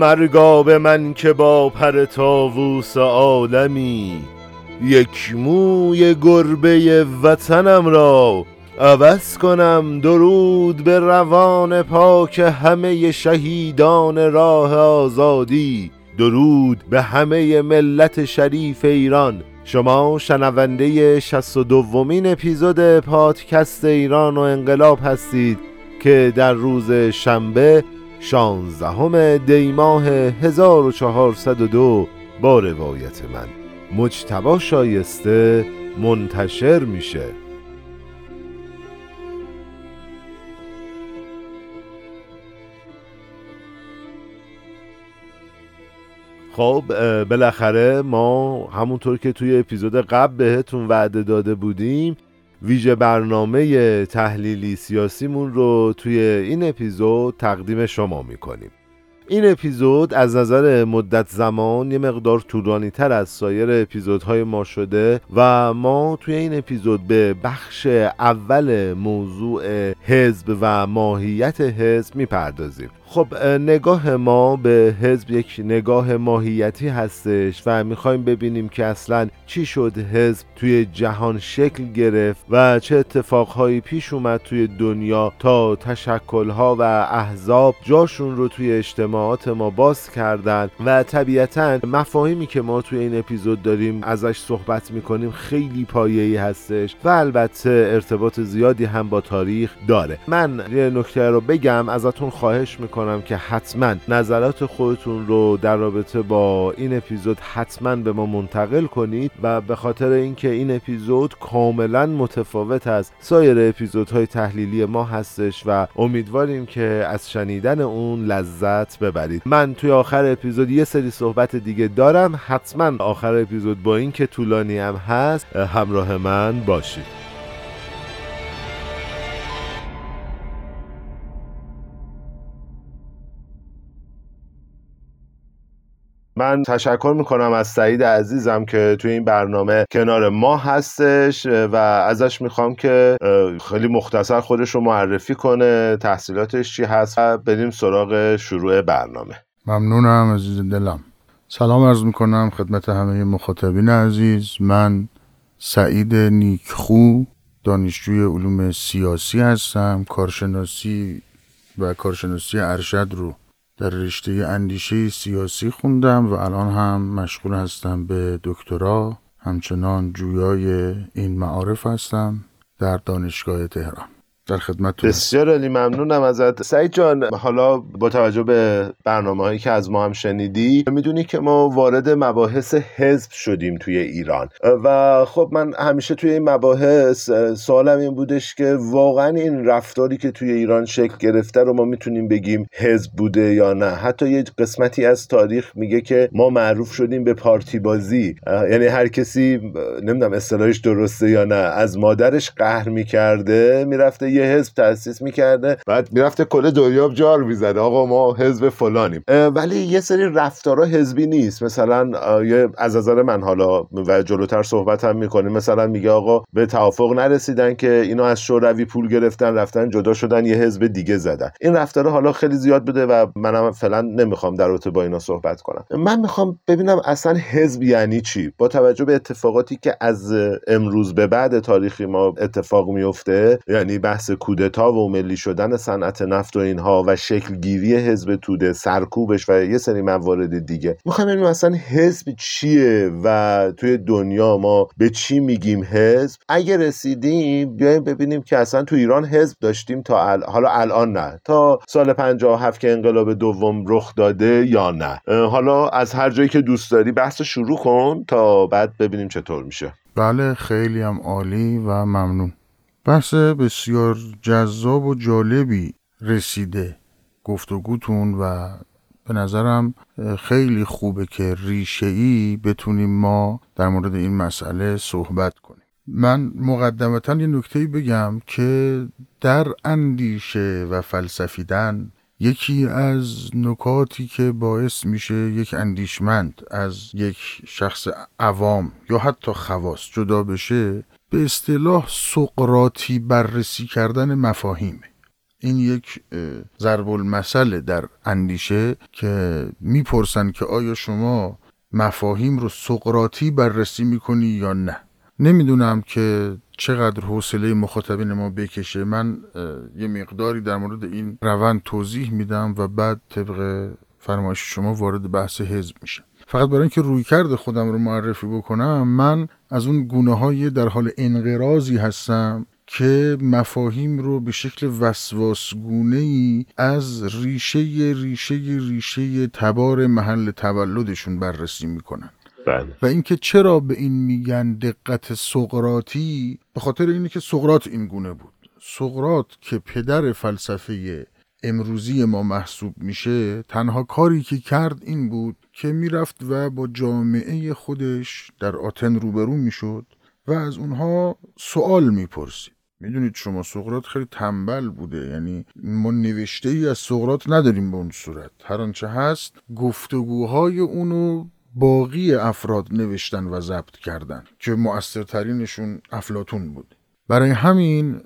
مرگا به من که با پر تاووس عالمی یک موی گربه وطنم را عوض کنم درود به روان پاک همه شهیدان راه آزادی درود به همه ملت شریف ایران. شما شنونده 62 دومین اپیزود پادکست ایران و انقلاب هستید که در روز شنبه 16 دی ماه 1402 با روایت من. مجتبا شایسته منتشر میشه. خب بالاخره ما همونطور که توی اپیزود قبل بهتون وعده داده بودیم ویژه برنامه تحلیلی سیاسیمون رو توی این اپیزود تقدیم شما می‌کنیم. این اپیزود از نظر مدت زمان یه مقدار طولانی تر از سایر اپیزودهای ما شده و ما توی این اپیزود به بخش اول موضوع حزب و ماهیت حزب می‌پردازیم. خب نگاه ما به حزب یک نگاه ماهیتی هستش و می‌خوایم ببینیم که اصلا چی شد حزب توی جهان شکل گرفت و چه اتفاقهایی پیش اومد توی دنیا تا تشکلها و احزاب جاشون رو توی اجتماعات ما باز کردن و طبیعتا مفاهیمی که ما توی این اپیزود داریم ازش صحبت می‌کنیم خیلی پایه‌ای هستش و البته ارتباط زیادی هم با تاریخ داره. من یه نکته رو بگم ازتون خواهش می‌کنم. کنم که حتما نظرات خودتون رو در رابطه با این اپیزود حتما به ما منتقل کنید و به خاطر اینکه این اپیزود کاملا متفاوت از سایر اپیزودهای تحلیلی ما هستش و امیدواریم که از شنیدن اون لذت ببرید. من توی آخر اپیزود یه سری صحبت دیگه دارم. حتما آخر اپیزود با اینکه طولانی هم هست همراه من باشید. من تشکر می‌کنم از سعید عزیزم که توی این برنامه کنار ما هستش و ازش می‌خوام که خیلی مختصر خودش رو معرفی کنه تحصیلاتش چی هست و بریم سراغ شروع برنامه. ممنونم عزیز دلم. سلام عرض می‌کنم خدمت همه مخاطبین عزیز. من سعید نیکخو دانشجوی علوم سیاسی هستم کارشناسی و کارشناسی ارشد رو در رشته اندیشه سیاسی خوندم و الان هم مشغول هستم به دکترا. همچنان جویای این معارف هستم در دانشگاه تهران. در خدمت بسیار علی ممنونم ازت. سعید جان حالا با توجه به برنامه هایی که از ما هم شنیدی می‌دونی که ما وارد مباحث حزب شدیم توی ایران. و خب من همیشه توی این مباحث سوالم این بودش که واقعا این رفتاری که توی ایران شکل گرفته رو ما می‌تونیم بگیم حزب بوده یا نه؟ حتی یه قسمتی از تاریخ میگه که ما معروف شدیم به پارتی بازی. یعنی هر کسی نمی‌دونم اصطلاحش درسته یا نه از مادرش قهر می‌کرده می‌رفته یه حزب تاسیس می‌کرده. بعد می‌رفته کل دنیا جار می‌زده آقا ما حزب فلانیم. ولی یه سری رفتارا حزبی نیست. مثلا از نظر من حالا و جلوتر صحبت هم می‌کنیم. مثلا میگه آقا به توافق نرسیدن که اینا از شوروی پول گرفتن رفتن جدا شدن یه حزب دیگه زدن. این رفتارا حالا خیلی زیاد بوده و منم فعلا نمی‌خوام در رابطه با اینا صحبت کنم. من می‌خوام ببینم اصلا حزب یعنی چی؟ با توجه به اتفاقاتی که از امروز به بعد تاریخی ما اتفاق میفته یعنی بحث کودتا و ملی شدن صنعت نفت و اینها و شکلگیری حزب توده سرکوبش و یه سری موارد دیگه. می‌خوایم ببینیم اصلا حزب چیه و توی دنیا ما به چی میگیم حزب؟ اگه رسیدیم بیایم ببینیم که اصلا تو ایران حزب داشتیم تا حالا الان نه. تا سال 57 که انقلاب دوم رخ داده یا نه. حالا از هر جایی که دوست داری بحث شروع کن تا بعد ببینیم چطور میشه. بله خیلی هم عالی و ممنون. بحث بسیار جذاب و جالبی رسیده گفتگوتون و به نظرم خیلی خوبه که ریشه ای بتونیم ما در مورد این مسئله صحبت کنیم. من مقدمتا یه نکته بگم که در اندیشه و فلسفیدن یکی از نکاتی که باعث میشه یک اندیشمند از یک شخص عوام یا حتی خواص جدا بشه به اصطلاح سقراطی بررسی کردن مفاهیمه. این یک ضرب المثل در اندیشه که می‌پرسن که آیا شما مفاهیم رو سقراطی بررسی می‌کنی یا نه. نمی‌دونم که چقدر حوصله مخاطبین ما بکشه. من یه مقداری در مورد این روند توضیح میدم و بعد طبق فرمایش شما وارد بحث حزب میشه فقط برای اینکه روی کرده خودم رو معرفی بکنم من از اون گونه های در حال انقرازی هستم که مفاهیم رو به شکل وسواسگونه ای از ریشه ریشه ریشه تبار محل تولدشون بررسی می‌کنن. بله. و اینکه چرا به این میگن دقت سقراطی؟ به خاطر اینه که سقراط این گونه بود. سقراط که پدر فلسفه امروزی ما محسوب میشه تنها کاری که کرد این بود که می‌رفت و با جامعه خودش در آتن روبرو می‌شد و از اونها سوال می‌پرسید. می‌دونید شما سقراط خیلی تنبل بوده یعنی ما نوشته ای از سقراط نداریم به اون صورت. هر آنچه هست گفتگوهای اونو باقی افراد نوشتن و ضبط کردن که مؤثرترینشون افلاتون بود. برای همین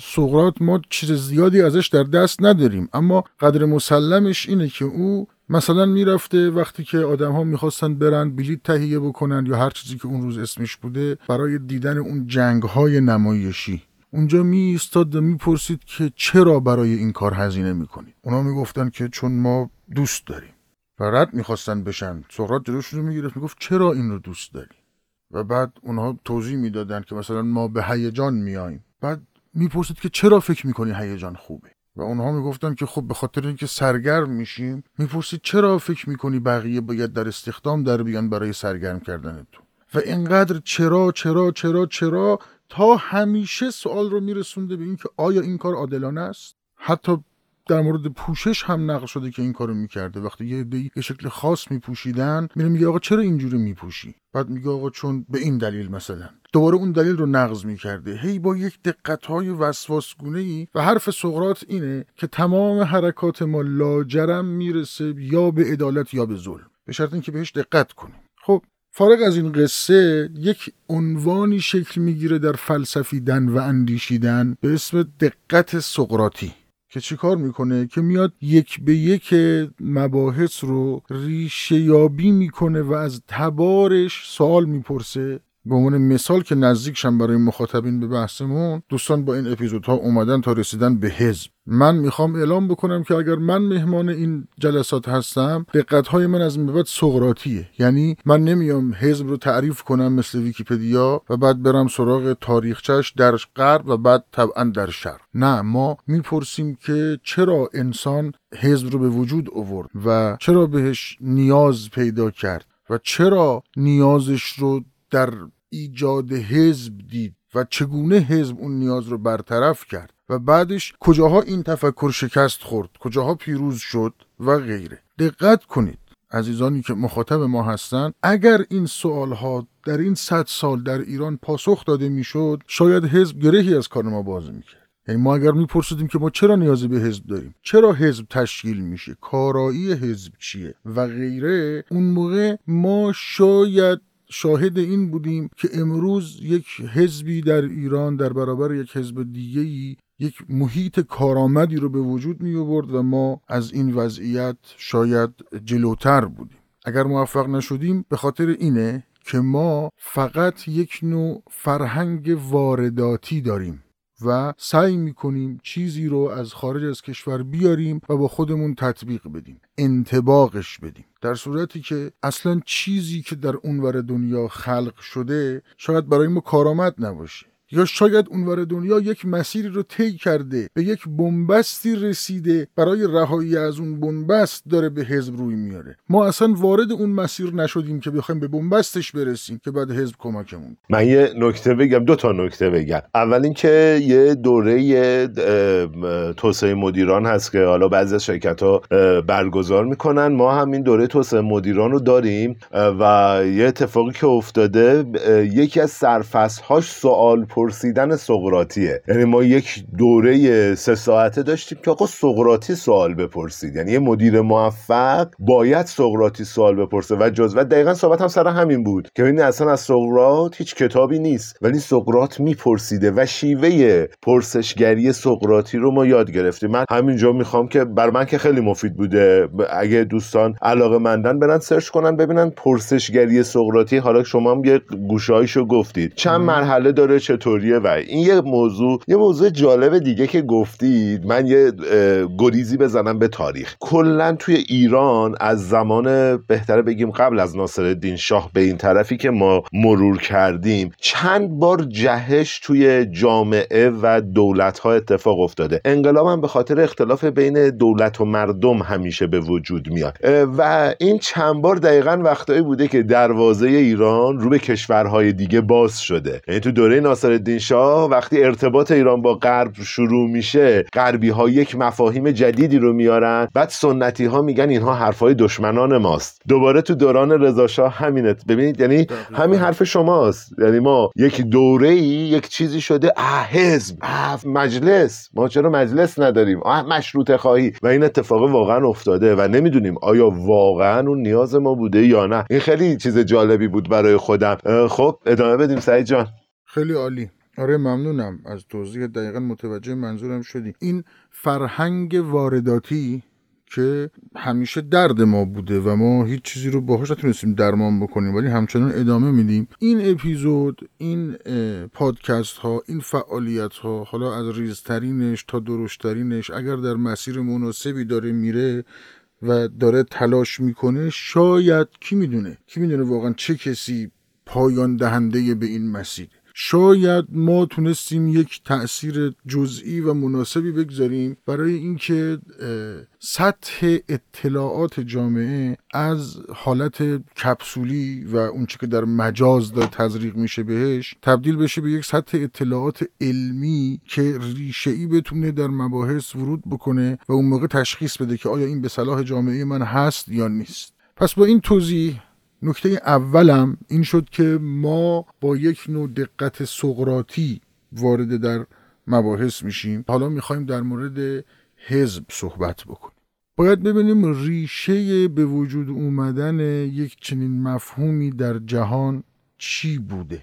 سقراط ما چیز زیادی ازش در دست نداریم اما قدر مسلمش اینه که او مثلا می‌رفته وقتی که آدم ها می‌خواستن برن بلیت تهیه بکنن یا هر چیزی که اون روز اسمش بوده برای دیدن اون جنگ های نمایشی. اونجا می ایستاد و می‌پرسید که چرا برای این کار هزینه می‌کنید. اونا می‌گفتن که چون ما دوست داریم. و رد می‌خواستن بشن. سقراط جلوشون رو می‌گرفت می‌گفت چرا این رو دوست داری؟ و بعد اونها توضیح می‌دادن که مثلا ما به هیجان میاییم بعد می‌پرسید که چرا فکر می‌کنی هیجان خوبه؟ و اونها می‌گفتن که خب به خاطر اینکه سرگرم میشیم می‌پرسید چرا فکر می‌کنی بقیه باید در استخدام در بیان برای سرگرم کردن تو و اینقدر چرا چرا چرا چرا تا همیشه سوال رو میرسونده به اینکه آیا این کار عادلانه است؟ حتی در مورد پوشش هم نقل شده که این کارو می‌کرده. وقتی یه عده‌ای یه شکل خاص میپوشیدن میره میگه آقا چرا اینجوری میپوشی؟ بعد میگه آقا چون به این دلیل مثلا. دوباره اون دلیل رو نقض می‌کرده. هی با یک دقت های وسواسگونه ای و حرف سقرات اینه که تمام حرکات ما لاجرم می‌رسه یا به عدالت یا به ظلم. به شرط اینکه بهش دقت کنیم. خب فارغ از این قصه یک عنوانی شکل می‌گیره در فلسفیدن و اندیشیدن به اسم دقت سقراطی. که چیکار می‌کنه؟ که میاد یک به یک مباحث رو ریشه یابی می‌کنه و از تبارش سوال می‌پرسه. به عنوان مثال که نزدیکشم برای مخاطبین به بحثمون دوستان با این اپیزودها اومدن تا رسیدن به حزب. من می‌خوام اعلام بکنم که اگر من مهمان این جلسات هستم دقتهای من از بعد سقراطیه. یعنی من نمیام حزب رو تعریف کنم مثل ویکیپدیا و بعد برم سراغ تاریخچش در غرب و بعد طبعا در شرق نه ما می‌پرسیم که چرا انسان حزب رو به وجود آورد و چرا بهش نیاز پیدا کرد و چرا نیازش رو در ایجاد حزب دید و چگونه حزب اون نیاز رو برطرف کرد و بعدش کجاها این تفکر شکست خورد کجاها پیروز شد و غیره. دقت کنید عزیزانی که مخاطب ما هستند اگر این سوال ها در این صد سال در ایران پاسخ داده می‌شد شاید حزب گرهی از کار ما باز می‌کرد. یعنی ما اگر میپرسیدیم که ما چرا نیازی به حزب داریم چرا حزب تشکیل میشه کارایی حزب چیه و غیره اون موقع ما شاید شاهد این بودیم که امروز یک حزبی در ایران در برابر یک حزب دیگه‌ای یک محیط کارآمدی رو به وجود می آورد و ما از این وضعیت شاید جلوتر بودیم. اگر موفق نشدیم به خاطر اینه که ما فقط یک نوع فرهنگ وارداتی داریم. و سعی می‌کنیم چیزی رو از خارج از کشور بیاریم و با خودمون تطبیق بدیم انتباقش بدیم. در صورتی که اصلا چیزی که در اونور دنیا خلق شده شاید برای ما کارآمد نباشه. یا شاید اونور دنیا یک مسیری رو طی کرده به یک بنبستی رسیده برای رهایی از اون بنبست داره به حزب روی میاره. ما اصلا وارد اون مسیر نشدیم که بخوایم به بنبستش برسیم که بعد حزب کمکمون من یه نکته بگم دو تا نکته بگم. اول اینکه یه دوره توسعه مدیران هست که حالا بعضی از شرکت ها برگزار می‌کنن. ما همین دوره توسعه مدیران رو داریم و یه اتفاقی که افتاده یکی از سرفصل هاش سوال پرسیدن سقراطیه. یعنی ما یک دوره سه ساعته داشتیم که آقا سقراطی سوال بپرسید. یعنی یه مدیر موفق باید سقراطی سوال بپرسه. و جز و دقیقا صحبت هم سر همین بود که این اصلا از سقراط هیچ کتابی نیست. ولی سقراط میپرسیده و شیوه پرسشگری سقراطی رو ما یاد گرفتیم. من همینجا می‌خوام که بر من که خیلی مفید بوده. اگه دوستان علاقه مندن برن سرچ کنن ببینن پرسشگری سقراطی. حالا شما هم یه گوشایشو گفتید. چند مرحله داره چطوریه و این یه موضوع یه موضوع جالب دیگه که گفتید. من یه گریزی بزنم به تاریخ. کلا توی ایران از زمان بهتره بگیم قبل از ناصرالدین شاه به این طرفی که ما مرور کردیم چند بار جهش توی جامعه و دولت ها اتفاق افتاده. انقلاب هم به خاطر اختلاف بین دولت و مردم همیشه به وجود میاد. و این چند بار دقیقا وقتایی بوده که دروازه ایران رو به کشورهای دیگه باز شده. یعنی تو دوره ناصرالدین شاه وقتی ارتباط ایران با غرب شروع میشه غربی ها یک مفاهیم جدیدی رو میارن. بعد سنتی ها میگن اینها حرفای دشمنان ماست. دوباره تو دوران رضا شاه همینه. ببینید یعنی همین حرف شماست. یعنی ما یک دوره ای یک چیزی شده. اه حزب اه مجلس. ما چرا مجلس نداریم؟ اه مشروط خواهی. و این اتفاق واقعا افتاده و نمی‌دونیم آیا واقعا اون نیاز ما بوده یا نه. این خیلی چیز جالبی بود برای خودم. خب ادامه بدیم سعید جان. خیلی عالی. آره ممنونم از توضیح. دقیقا متوجه منظورم شدی. این فرهنگ وارداتی که همیشه درد ما بوده و ما هیچ چیزی رو باهاش نتونستیم درمان بکنیم ولی همچنان ادامه میدیم. این اپیزود این پادکست ها این فعالیت ها حالا از ریزترینش تا درشترینش اگر در مسیر مناسبی داره میره و داره تلاش می‌کنه شاید کی می‌دونه؟ کی می‌دونه واقعا چه کسی پایان دهنده به این مسیر؟ شاید ما تونستیم یک تاثیر جزئی و مناسبی بگذاریم برای اینکه سطح اطلاعات جامعه از حالت کپسولی و اونچه که در مجاز داره تزریق میشه بهش تبدیل بشه به یک سطح اطلاعات علمی که ریشه ای بتونه در مباحث ورود بکنه و اون موقع تشخیص بده که آیا این به صلاح جامعه من هست یا نیست. پس با این توضیح نکته اولم این شد که ما با یک نوع دقت سقراطی وارد در مباحث میشیم. حالا می‌خوایم در مورد حزب صحبت بکنیم. باید ببینیم ریشه به وجود اومدن یک چنین مفهومی در جهان چی بوده؟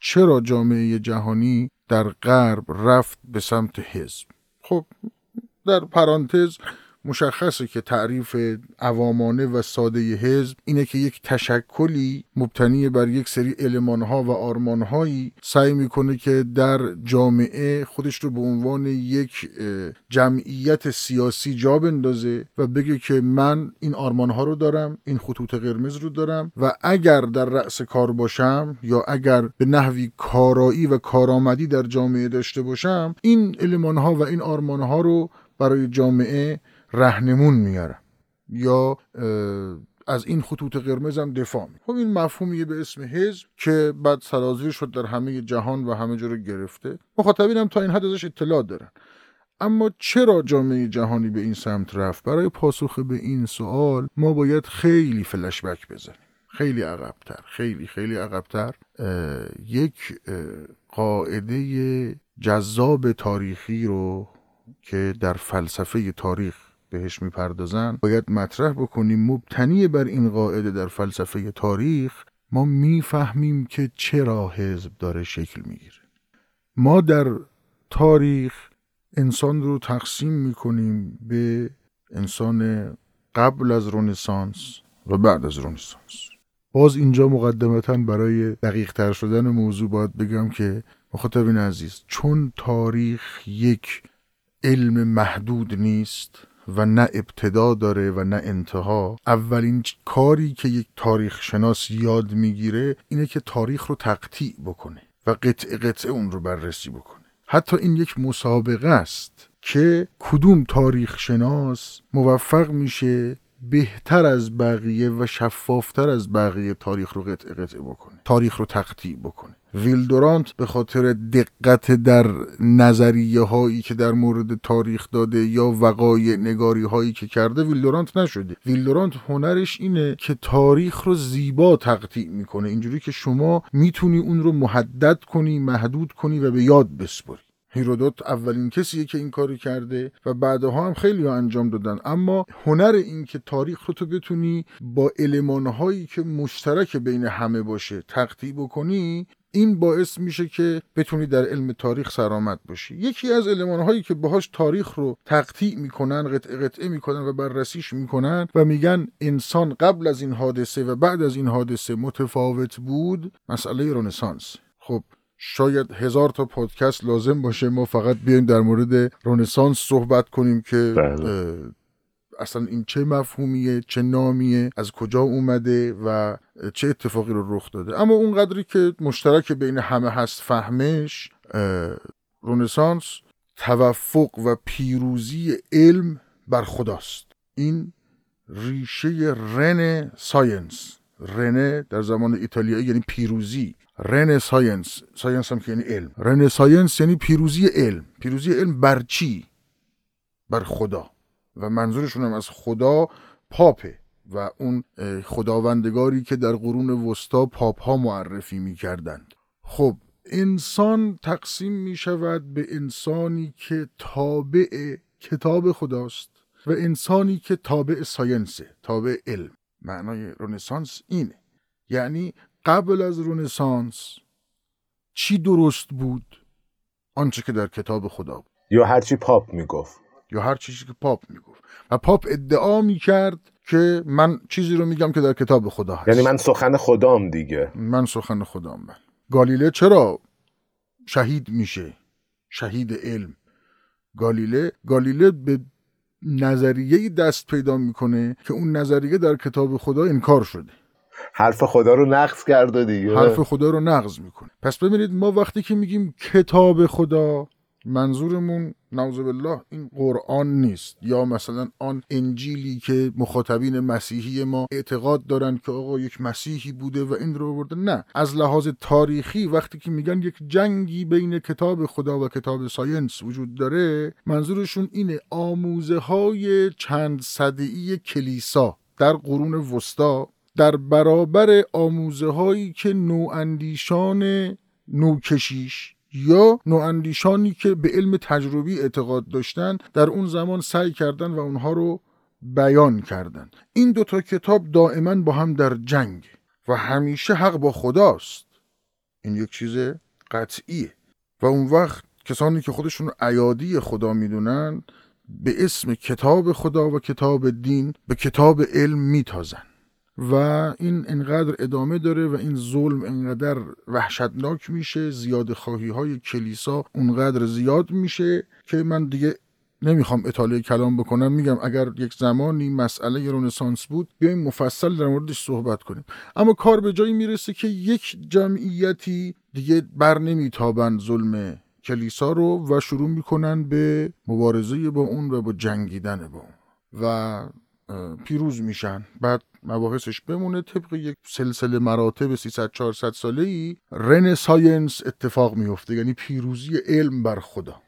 چرا جامعه جهانی در غرب رفت به سمت حزب؟ خب در پرانتز مشخصه که تعریف عوامانه و ساده حزب اینه که یک تشکلی مبتنی بر یک علمان المانها و آرمانهایی سعی می‌کنه که در جامعه خودش رو به عنوان یک جمعیت سیاسی جا بندازه و بگه که من این آرمانها رو دارم این خطوط قرمز رو دارم و اگر در رأس کار باشم یا اگر به نحوی کارایی و کارآمدی در جامعه داشته باشم این المانها و این آرمانها رو برای جامعه رهنمون میارم یا از این خطوط قرمزم دفاع می خب این مفهومیه به اسم حزب که بعد سرازیر شد در همه جهان و همه جا رو گرفته. مخاطبین هم تا این حد ازش اطلاع دارن. اما چرا جامعه جهانی به این سمت رفت؟ برای پاسخ به این سوال ما باید خیلی فلشبک بزنیم. خیلی عقبتر خیلی خیلی عقبتر. یک قاعده جذاب تاریخی رو که در فلسفه تاریخ بهش می‌پردازن باید مطرح بکنیم مبتنی بر این قاعده در فلسفه تاریخ ما می‌فهمیم که چرا حزب داره شکل می‌گیره. ما در تاریخ انسان رو تقسیم می‌کنیم به انسان قبل از رونسانس و بعد از رونسانس باز اینجا مقدمتا برای دقیق تر شدن موضوع باید بگم که مخاطبین عزیز چون تاریخ یک علم محدود نیست و نه ابتدا داره و نه انتها. اولین کاری که یک تاریخ شناس یاد می‌گیره اینه که تاریخ رو تقطیع بکنه و قطع قطعه اون رو بررسی بکنه. حتی این یک مسابقه است که کدوم تاریخ شناس موفق میشه بهتر از بقیه و شفافتر از بقیه تاریخ رو قطعه قطعه بکنه. تاریخ رو تقطیع بکنه. ویلدورانت به خاطر دقت در نظریه هایی که در مورد تاریخ داده یا وقایع نگاری هایی که کرده ویلدورانت نشده. ویلدورانت هنرش اینه که تاریخ رو زیبا تقطیع می‌کنه. اینجوری که شما می‌تونی اون رو محدد کنی محدود کنی و به یاد بسپری هیرودوت اولین کسیه که این کاری کرده و بعدها هم خیلی ها انجام دادن. اما هنر این که تاریخ رو تو بتونی با المانهایی که مشترک بین همه باشه تقطیع بکنی این باعث میشه که بتونی در علم تاریخ سرآمد باشی. یکی از هایی که باهاش تاریخ رو تقطیع می‌کنن قطعه قطعه می‌کنن و بررسیش می‌کنن و میگن انسان قبل از این حادثه و بعد از این حادثه متفاوت بود مسئله رنسانس. خب شاید هزار تا پادکست لازم باشه ما فقط بیایم در مورد رنسانس صحبت کنیم که بله. اصلا این چه مفهومیه چه نامیه از کجا اومده و چه اتفاقی رو رخ داده. اما اون قدری که مشترک بین همه هست فهمش رنسانس توفق و پیروزی علم بر خداست. این ریشه رن science. رنه در زبان ایتالیایی یعنی پیروزی. رن science هم که یعنی علم. رن science یعنی پیروزی علم. پیروزی علم بر چی؟ بر خدا. و منظورشون هم از خدا پاپه. و اون خداوندگاری که در قرون وسطا پاپ ها معرفی می کردند خب انسان تقسیم می شود به انسانی که تابع کتاب خداست و انسانی که تابع ساینسه تابع علم. معنای رونسانس اینه. یعنی قبل از رونسانس چی درست بود؟ آنچه که در کتاب خدا بود. یا هرچی پاپ می‌گفت. یا هر چیزی که پاپ می‌گفت. و پاپ ادعا می‌کرد که من چیزی رو میگم که در کتاب خدا هست. یعنی من سخن خدام دیگه. من سخن خدام من گالیله چرا شهید میشه؟ شهید علم. گالیله گالیله به نظریه دست پیدا می‌کنه که اون نظریه در کتاب خدا انکار شده. حرف خدا رو نقض کرده دیگه. حرف خدا رو نقض می‌کنه. پس ببینید ما وقتی که میگیم کتاب خدا منظورمون نعوذ بالله این قرآن نیست. یا مثلا آن انجیلی که مخاطبین مسیحی ما اعتقاد دارن که آقا یک مسیحی بوده و این رو برده نه از لحاظ تاریخی وقتی که میگن یک جنگی بین کتاب خدا و کتاب ساینس وجود داره منظورشون اینه آموزه های چند صدعی کلیسا در قرون وسطا در برابر آموزه هایی که نواندیشان نوکشیش یا نواندیشانی که به علم تجربی اعتقاد داشتن در اون زمان سعی کردن و اونها رو بیان کردن این دوتا کتاب دائما با هم در جنگ و همیشه حق با خداست. این یک چیز قطعیه. و اون وقت کسانی که خودشون ایادی خدا می‌دونن به اسم کتاب خدا و کتاب دین به کتاب علم میتازن. و این انقدر ادامه داره و این ظلم انقدر وحشتناک میشه زیاد خواهی های کلیسا اونقدر زیاد میشه که من دیگه نمی‌خوام اطاله کلام بکنم. میگم اگر یک زمانی مسئله رونسانس بود بیایم مفصل در موردش صحبت کنیم. اما کار به جایی می‌رسه که یک جمعیتی دیگه بر نمیتابند ظلم کلیسا رو و شروع می‌کنن به مبارزه با اون و با جنگیدن با اون. و پیروز میشن. بعد مباحثش بمونه طبق یک سلسله مراتب 300 400 ساله ای رن science اتفاق میفته یعنی پیروزی علم بر خدا.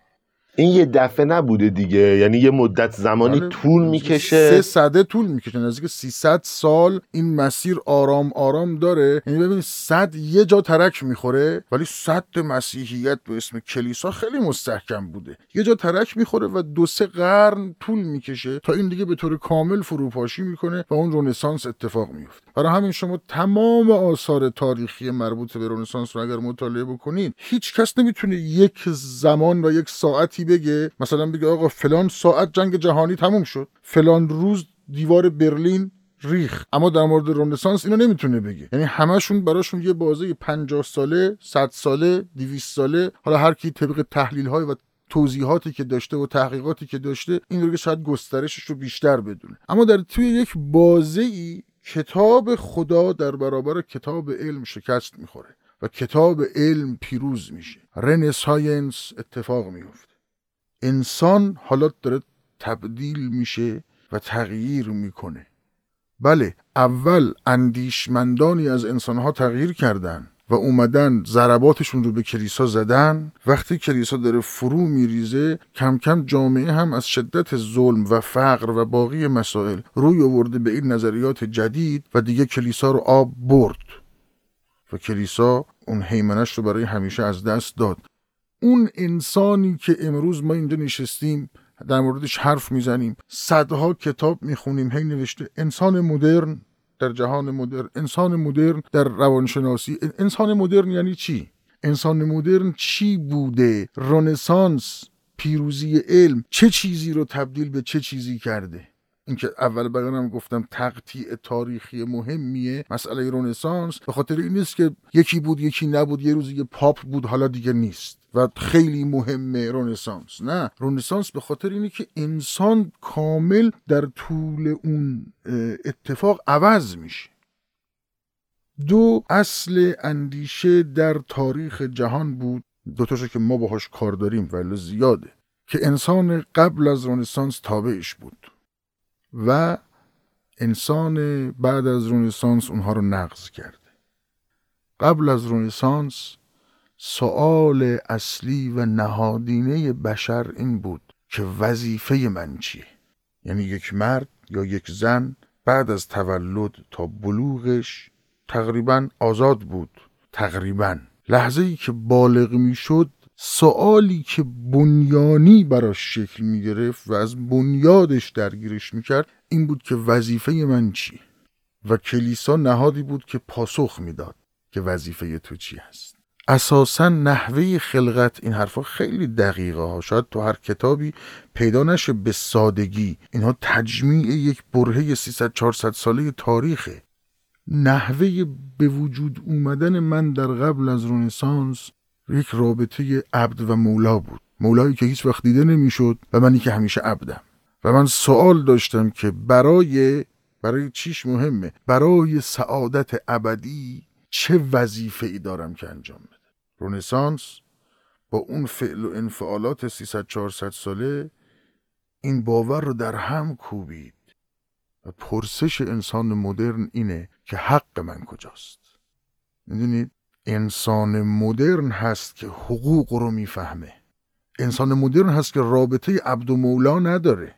این یه دفعه نبوده دیگه. یعنی یه مدت زمانی آره. طول می‌کشه. سه سده طول می‌کشه. نزدیک 300 سال این مسیر آرام آرام داره. یعنی ببینید سد یه جا ترک می‌خوره ولی سد مسیحیت به اسم کلیسا خیلی مستحکم بوده. یه جا ترک می‌خوره و دو سه قرن طول می‌کشه تا این دیگه به طور کامل فروپاشی می‌کنه و اون رنسانس اتفاق میفته. برای همین شما تمام آثار تاریخی مربوط به رنسانس رو اگر مطالعه بکنید هیچ کس نمی‌تونه یک زمان و یک ساعتی بگه مثلا بگه آقا فلان ساعت جنگ جهانی تموم شد. فلان روز دیوار برلین ریخ اما در مورد رنسانس اینو نمی‌تونه بگه. یعنی همشون براشون یه بازه 50 ساله 100 ساله 200 ساله. حالا هر کی طبق تحلیل های و توضیحاتی که داشته و تحقیقاتی که داشته این رو که شاید گسترشش رو بیشتر بدونه. اما در توی یک بازه ای کتاب خدا در برابر کتاب علم شکست می‌خوره و کتاب علم پیروز میشه. رن ساینس اتفاق میفته انسان حالا داره تبدیل میشه و تغییر می‌کنه. بله اول اندیشمندانی از انسانها تغییر کردن و اومدن ضرباتشون رو به کلیسا زدن. وقتی کلیسا داره فرو میریزه کم کم جامعه هم از شدت ظلم و فقر و باقی مسائل روی آورده به این نظریات جدید و دیگه کلیسا رو آب برد. و کلیسا اون حیمنش رو برای همیشه از دست داد. اون انسانی که امروز ما اینجا نشستیم در موردش حرف می‌زنیم صدها کتاب می‌خونیم هی نوشته انسان مدرن در جهان مدرن انسان مدرن در روانشناسی انسان مدرن یعنی چی؟ انسان مدرن چی بوده؟ رنسانس پیروزی علم چه چیزی رو تبدیل به چه چیزی کرده؟ اینکه اول بیانم گفتم تقطیع تاریخی مهمیه مسئله رنسانس به خاطر این نیست که یکی بود یکی نبود یه روزی یه پاپ بود حالا دیگه نیست. و خیلی مهمه رونسانس نه رونسانس به خاطر اینه که انسان کامل در طول اون اتفاق عوض میشه. دو اصل اندیشه در تاریخ جهان بود. دوتاشو که ما باهاش کار داریم ولی زیاده. که انسان قبل از رونسانس تابعش بود. و انسان بعد از رونسانس اونها رو نقض کرده. قبل از رونسانس سوال اصلی و نهادینه بشر این بود که وظیفه من چیه؟ یعنی یک مرد یا یک زن بعد از تولد تا بلوغش تقریبا آزاد بود. تقریبا. لحظه ای که بالغ می شد سوالی که بنیانی براش شکل می گرفت و از بنیادش درگیرش می کرد این بود که وظیفه من چی و کلیسا نهادی بود که پاسخ می‌داد که وظیفه تو چی هست. اساسا نحوه خلقت این حرفا خیلی دقیقه ها. شاید تو هر کتابی پیدا نشه به سادگی. اینها تجمیع یک برهه 300 400 ساله تاریخه. نحوه به وجود اومدن من در قبل از رنسانس یک رابطه عبد و مولا بود. مولایی که هیچ وقت دیده نمی‌شد و منی که همیشه عبدم. و من سوال داشتم که برای برای چیش مهمه؟ برای سعادت ابدی چه وظیفه ای دارم که انجام بده رونسانس با اون فعل و انفعالات 300 400 ساله این باور رو در هم کوبید و پرسش انسان مدرن اینه که حق من کجاست. می‌دونید؟ انسان مدرن هست که حقوق رو می‌فهمه. انسان مدرن هست که رابطه عبد و مولا نداره.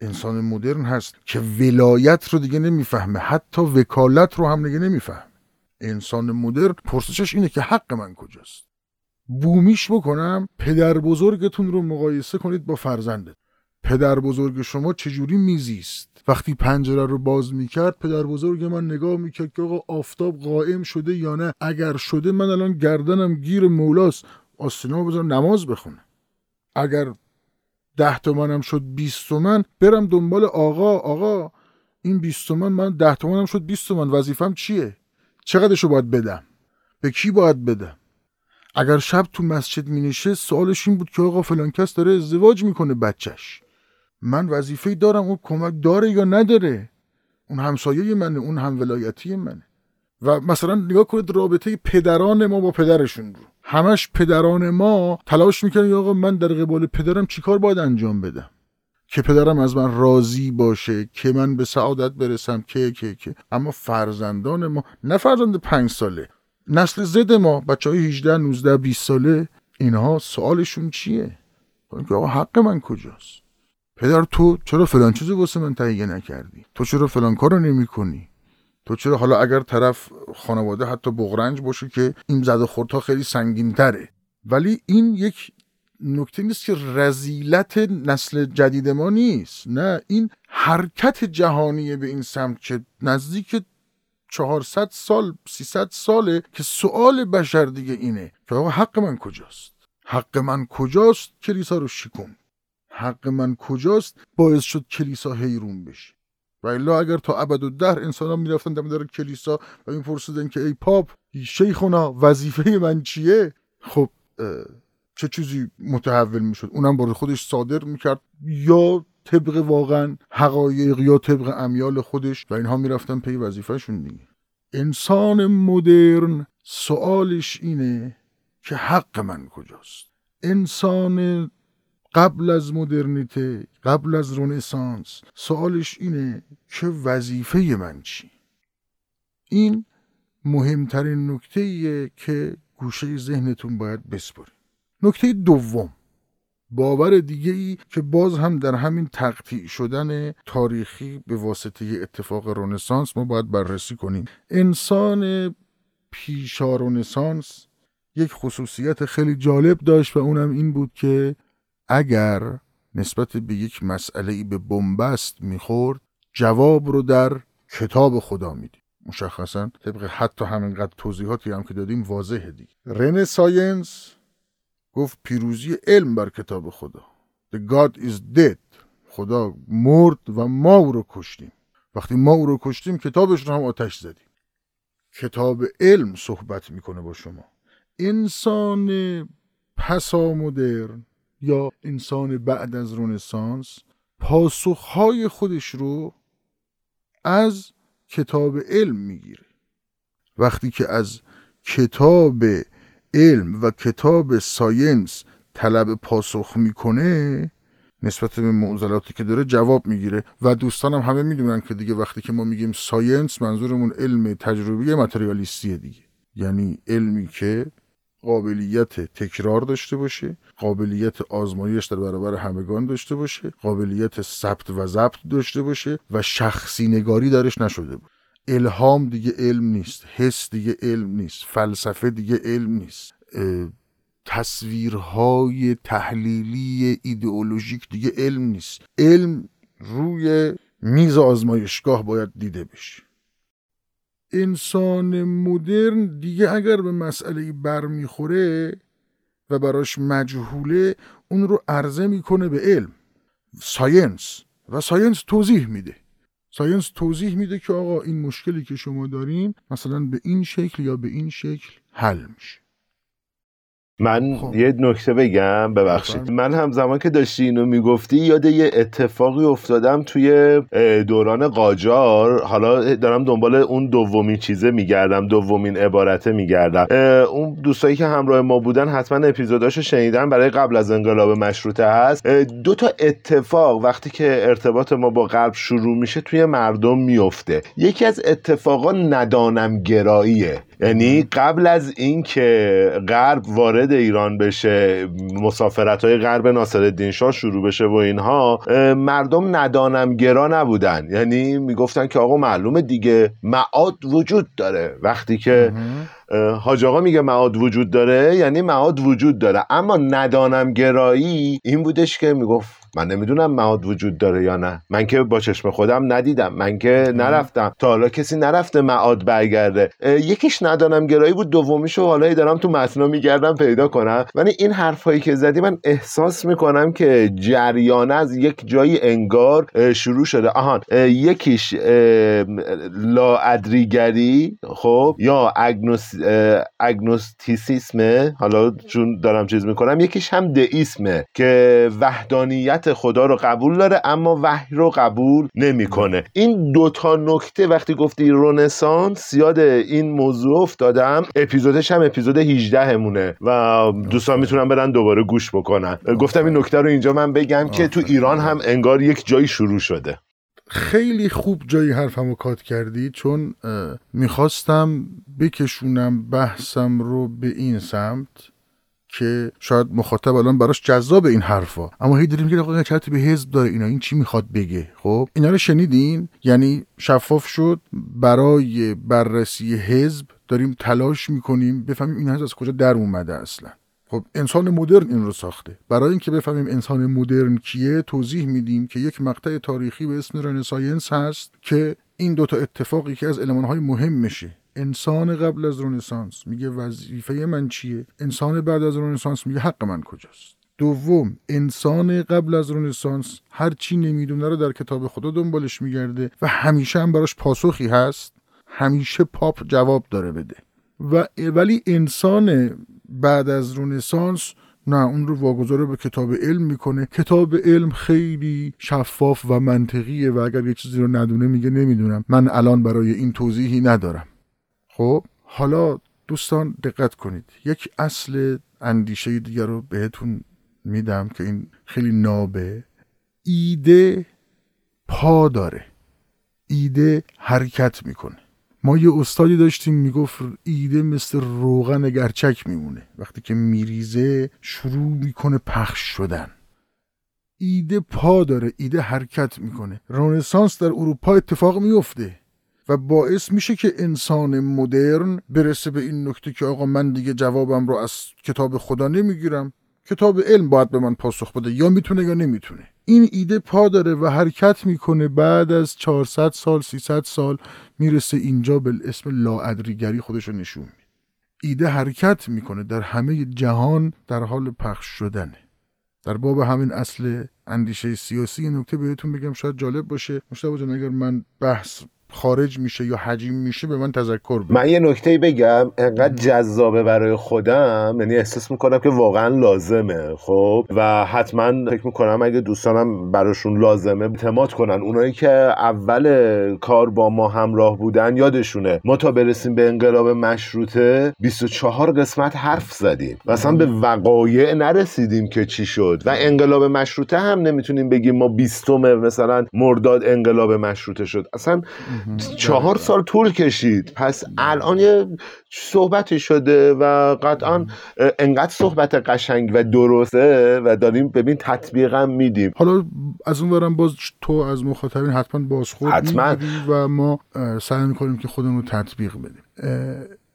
انسان مدرن هست که ولایت رو دیگه نمی‌فهمه. حتی وکالت رو هم دیگه نمی‌فهمه. انسان مدرن پرسشش اینه که حق من کجاست. بومیش بکنم پدر بزرگتون رو مقایسه کنید با فرزندت. پدر بزرگ شما چجوری میزیست؟ وقتی پنجره رو باز می‌کرد پدر بزرگ من نگاه می‌کرد که آقا آفتاب قائم شده یا نه؟ اگر شده من الان گردنم گیر مولاست. آستینا بزن نماز بخونه. اگر ده تومنم شد بیست تومن برم دنبال آقا. آقا این بیست تومن من ده تومنم شد بیست تومن. وظیفم چیه؟ چقدرشو باید بدم؟ به کی باید بدم؟ اگر شب تو مسجد می نشست سوالش این بود که آقا فلان کس داره ازدواج می‌کنه بچهش. من وظیفه دارم اون کمک داره یا نداره؟ اون همسایه منه اون هم ولایتی منه. و مثلا نگاه کنید رابطه پدران ما با پدرشون رو. همش پدران ما تلاش می‌کنن آقا من در قبال پدرم چیکار باید انجام بدم؟ که پدرم از من راضی باشه که من به سعادت برسم که که که. اما فرزندان ما نه فرزند پنج ساله نسل زد ما بچه های 18 19 20 ساله اینها سوالشون چیه؟ که آقا حق من کجاست؟ پدر تو چرا فلان چیزو واسه من تهیه نکردی؟ تو چرا فلان کارو نمی کنی تو چرا حالا اگر طرف خانواده حتی بغرنج باشه که این زد خورتا خیلی سنگین تره ولی این یک نکته نیست که رزیلت نسل جدید ما نیست نه این حرکت جهانی به این سمت که نزدیک 400 سال 300 ساله که سوال بشر دیگه اینه که حق من کجاست؟ حق من کجاست کلیسا رو شکم حق من کجاست باعث شد کلیسا حیرون بشه؟ و الا اگر تا ابد و در انسان ها می‌رفتن دم در کلیسا و این پرسیدن که ای پاپ شیخونا وظیفه من چیه؟ خب چه چیزی متحول می‌شد؟ اونم برای خودش صادر می‌کرد. یا طبق واقعا حقایق یا طبق امیال خودش. و اینها می‌رفتن پی وظیفهشون دیگه. انسان مدرن سوالش اینه که حق من کجاست؟ انسان قبل از مدرنیته قبل از رونسانس سوالش اینه که وظیفه من چی؟ این مهمترین نکته که گوشه ذهنتون باید بسپرید. نکته دوم. باور دیگه ای که باز هم در همین تقطیع شدن تاریخی به واسطه اتفاق رونسانس ما باید بررسی کنیم. انسان پیشا رونسانس یک خصوصیت خیلی جالب داشت و اونم این بود که اگر نسبت به یک مسئله به بنبست می‌خورد جواب رو در کتاب خدا می‌دید مشخصا طبق حتی همینقدر توضیحاتی هم که دادیم واضحه دیگه. رن ساینس گفت پیروزی علم بر کتاب خدا. The God is dead. خدا مرد و ما او رو کشتیم. وقتی ما او رو کشتیم کتابش رو هم آتش زدیم. کتاب علم صحبت می‌کنه با شما. انسان پسا مدرن یا انسان بعد از رنسانس پاسخهای خودش رو از کتاب علم می‌گیره. وقتی که از کتاب علم و کتاب science طلب پاسخ می‌کنه نسبت به معضلاتی که داره جواب می‌گیره. و دوستانم همه می‌دونن که دیگه وقتی که ما میگیم science منظورمون علم تجربی متریالیستیه دیگه. یعنی علمی که قابلیت تکرار داشته باشه قابلیت آزمایش در برابر همگان داشته باشه قابلیت ثبت و ضبط داشته باشه و شخصی نگاری درش نشده بود الهام دیگه علم نیست حس دیگه علم نیست فلسفه دیگه علم نیست. تصویرهای تحلیلی ایدئولوژیک دیگه علم نیست. علم روی میز آزمایشگاه باید دیده بشه. انسان مدرن دیگه اگر به مسئله برمیخوره و براش مجهوله اون رو عرضه می‌کنه به علم. science. و science توضیح میده. science توضیح میده که آقا این مشکلی که شما دارین مثلا به این شکل یا به این شکل حل میشه. من خب. یه نکته بگم ببخشید. من هم زمان که داشتی اینو می‌گفتی یاد یه اتفاقی افتادم توی دوران قاجار. حالا دارم دنبال اون دومین چیزه میگردم دومین عبارته میگردم. اون دوستایی که همراه ما بودن حتما اپیزوداشو شنیدن برای قبل از انقلاب مشروطه هست. دو تا اتفاق وقتی که ارتباط ما با غرب شروع میشه توی مردم میفته. یکی از اتفاقا ندانم گراییه. یعنی قبل از اینکه غرب وارد ایران بشه مسافرت های غرب ناصرالدین شاه شروع بشه و اینها مردم ندانم گرا نبودن. یعنی می‌گفتن که آقا معلومه دیگه معاد وجود داره. وقتی که حاج آقا میگه معاد وجود داره یعنی معاد وجود داره. اما ندانم گرایی این بودش که می‌گفت من نمی‌دونم معاد وجود داره یا نه. من که با چشم خودم ندیدم. من که نرفتم. تا حالا کسی نرفته معاد برگرده. یکیش ندانم گرایی بود. دومیشو حالا دارم تو متنا میگردم پیدا کنم. ولی این حرفایی که زدی من احساس می‌کنم که جریان از یک جایی انگار شروع شده. آهان یکیش ادریگری خب یا اگنوس اگنوستیسیسمه حالا چون دارم چیز می‌کنم یکیش هم دئیسمه که وحدانیت خدا رو قبول داره اما وحی رو قبول نمی‌کنه. این دوتا نکته وقتی گفتی رونسانس یاد این موضوع افتادم. اپیزودش هم اپیزود 18 مونه و دوستان می‌تونن برن دوباره گوش بکنن. گفتم این نکته رو اینجا من بگم که تو ایران هم انگار یک جایی شروع شده. خیلی خوب جایی حرفمو cut کردی چون می‌خواستم بکشونم بحثم رو به این سمت. که شاید مخاطب الان براش جذاب این حرفا. اما هی داریم که آقا چه ربط به حزب داره اینا این چی می‌خواد بگه؟ خب اینا رو شنیدین؟ یعنی شفاف شد برای بررسی حزب داریم تلاش می‌کنیم بفهمیم این حزب از کجا در اومده اصلا. خب انسان مدرن این رو ساخته. برای اینکه بفهمیم انسان مدرن کیه توضیح میدیم که یک مقطع تاریخی به اسم رن science هست که این دوتا اتفاقی که از المانهای مهم میشه انسان قبل از رنسانس. میگه وظیفه من چیه؟ انسان بعد از رنسانس میگه حق من کجاست؟ دوم انسان قبل از رنسانس هر چی نمی‌دونه رو در کتاب خدا دنبالش میگرده و همیشه هم براش پاسخی هست. همیشه پاپ جواب داره بده. و ولی انسان بعد از رنسانس نه اون رو واگذار به کتاب علم می‌کنه. کتاب علم خیلی شفاف و منطقیه و اگر یه چیزی رو ندونه میگه نمی‌دونم. من الان برای این توضیحی ندارم. خب؟ حالا دوستان دقت کنید. یک اصل اندیشه دیگر رو بهتون میدم که این خیلی نابه. ایده پا داره. ایده حرکت می‌کنه. ما یه استادی داشتیم می‌گفت ایده مثل روغن گرچک میمونه. وقتی که میریزه شروع می‌کنه پخش شدن. ایده پا داره. ایده حرکت می‌کنه. رنسانس در اروپا اتفاق میفته و باعث میشه که انسان مدرن برسه به این نکته که آقا من دیگه جوابم رو از کتاب خدا نمی‌گیرم. کتاب علم باید به من پاسخ بده یا می‌تونه یا نمی‌تونه. این ایده پا داره و حرکت می‌کنه بعد از 400 سال 300 سال می‌رسه اینجا به اسم لاعدریگری خودش رو نشون میده. ایده حرکت می‌کنه در همه جهان در حال پخش شدنه. در باب همین اصل اندیشه سیاسی نکته بهتون بگم شاید جالب باشه. مشتاق اگر من بحث خارج میشه یا حجیم میشه به من تذکر بده. من یه نکته بگم انقدر جذابه برای خودم یعنی احساس می‌کنم که واقعا لازمه خب؟ و حتما فکر می‌کنم اگه دوستانم براشون لازمه اعتماد کنن. اونایی که اول کار با ما همراه بودن یادشونه. ما تا برسیم به انقلاب مشروطه 24 قسمت حرف زدیم. مثلا به وقایع نرسیدیم که چی شد. و انقلاب مشروطه هم نمی‌تونیم بگیم ما بیستم مثلا مرداد انقلاب مشروطه شد. اصلا چهار سال طول کشید. پس الان یه صحبتی شده و قطعا انقدر صحبت قشنگ و درسته و داریم ببین تطبیقم میدیم. حالا از اون برم باز تو از مخاطبین حتما بازخورد حتما. و ما سعی می‌کنیم که خودمون رو تطبیق بدیم.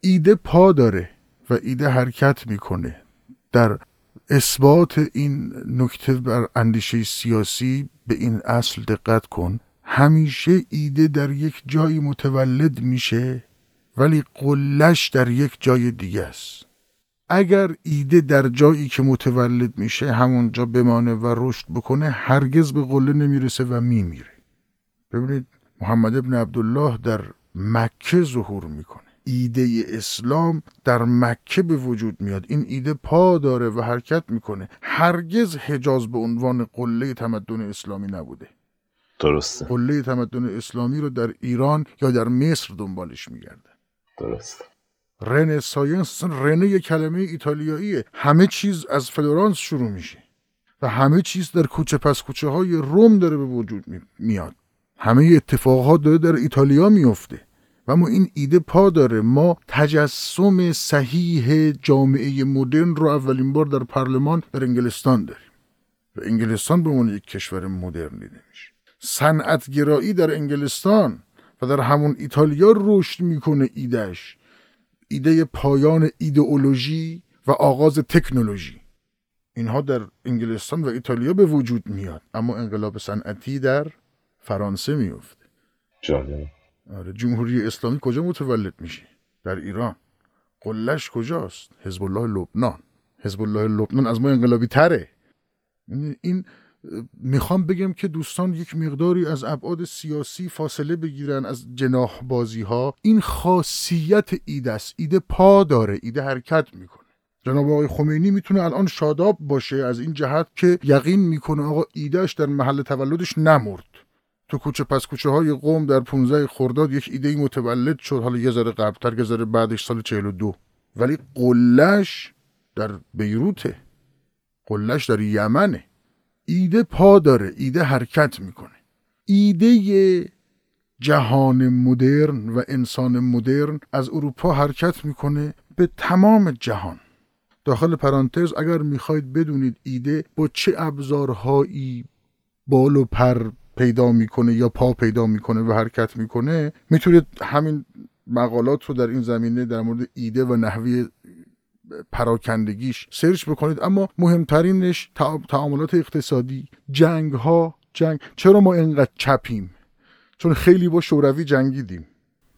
ایده پا داره و ایده حرکت می‌کنه. در اثبات این نکته بر اندیشه سیاسی به این اصل دقت کن. همیشه ایده در یک جایی متولد میشه ولی قلش در یک جای دیگه است. اگر ایده در جایی که متولد میشه همونجا بمانه و رشد بکنه هرگز به قله نمی‌رسه و میمیره. ببینید محمد ابن عبدالله در مکه ظهور می‌کنه. ایده اسلام در مکه به وجود میاد. این ایده پا داره و حرکت می‌کنه. هرگز حجاز به عنوان قله تمدن اسلامی نبوده. درسته. قله تمدن اسلامی رو در ایران یا در مصر دنبالش میگرده. درسته. رن science رنه یه کلمه ایتالیاییه. همه چیز از فلورانس شروع میشه و همه چیز در کوچه پس کوچه های روم داره به وجود میاد. همه اتفاقات داره در ایتالیا میفته و ما این ایده پا داره. ما تجسم صحیح جامعه مدرن رو اولین بار در پارلمان در انگلستان داریم و انگلستان به عنوان یک کشور مدرن دیده میشه. صنعتگرایی در انگلستان و در همون ایتالیا رشد می‌کنه ایدهش ایده پایان ایدئولوژی و آغاز تکنولوژی. اینها در انگلستان و ایتالیا به وجود میاد اما انقلاب صنعتی در فرانسه میفته جالب. آره جمهوری اسلامی کجا متولد میشه؟ در ایران. قلش کجاست؟ حزب الله لبنان. حزب الله لبنان از ما انقلابی تره. این می‌خوام بگم که دوستان یک مقداری از ابعاد سیاسی فاصله بگیرن از جناح بازی ها این خاصیت ایده است. ایده پا داره. ایده حرکت می‌کنه. جناب آقای خمینی می‌تونه الان شاداب باشه از این جهت که یقین می‌کنه آقا ایدهش در محل تولدش نمرد. تو کوچه پس کوچه های قوم در 15 خرداد یک ایده متولد شد. حالا یه ذره قبلتر یه ذره بعدش سال 42 ولی قلش در بیروته. قلش در یمنه. ایده پا داره ایده حرکت می‌کنه. ایده جهان مدرن و انسان مدرن از اروپا حرکت می‌کنه به تمام جهان. داخل پرانتز اگر می‌خواید بدونید ایده با چه ابزارهایی بال و پر پیدا می‌کنه یا پا پیدا می‌کنه و حرکت می‌کنه می‌تونید همین مقالات رو در این زمینه در مورد ایده و نحوه پراکندگیش سرچ بکنید. اما مهمترینش تعاملات اقتصادی. جنگ ها جنگ. چرا ما اینقدر چپیم؟ چون خیلی با شوروی جنگیدیم.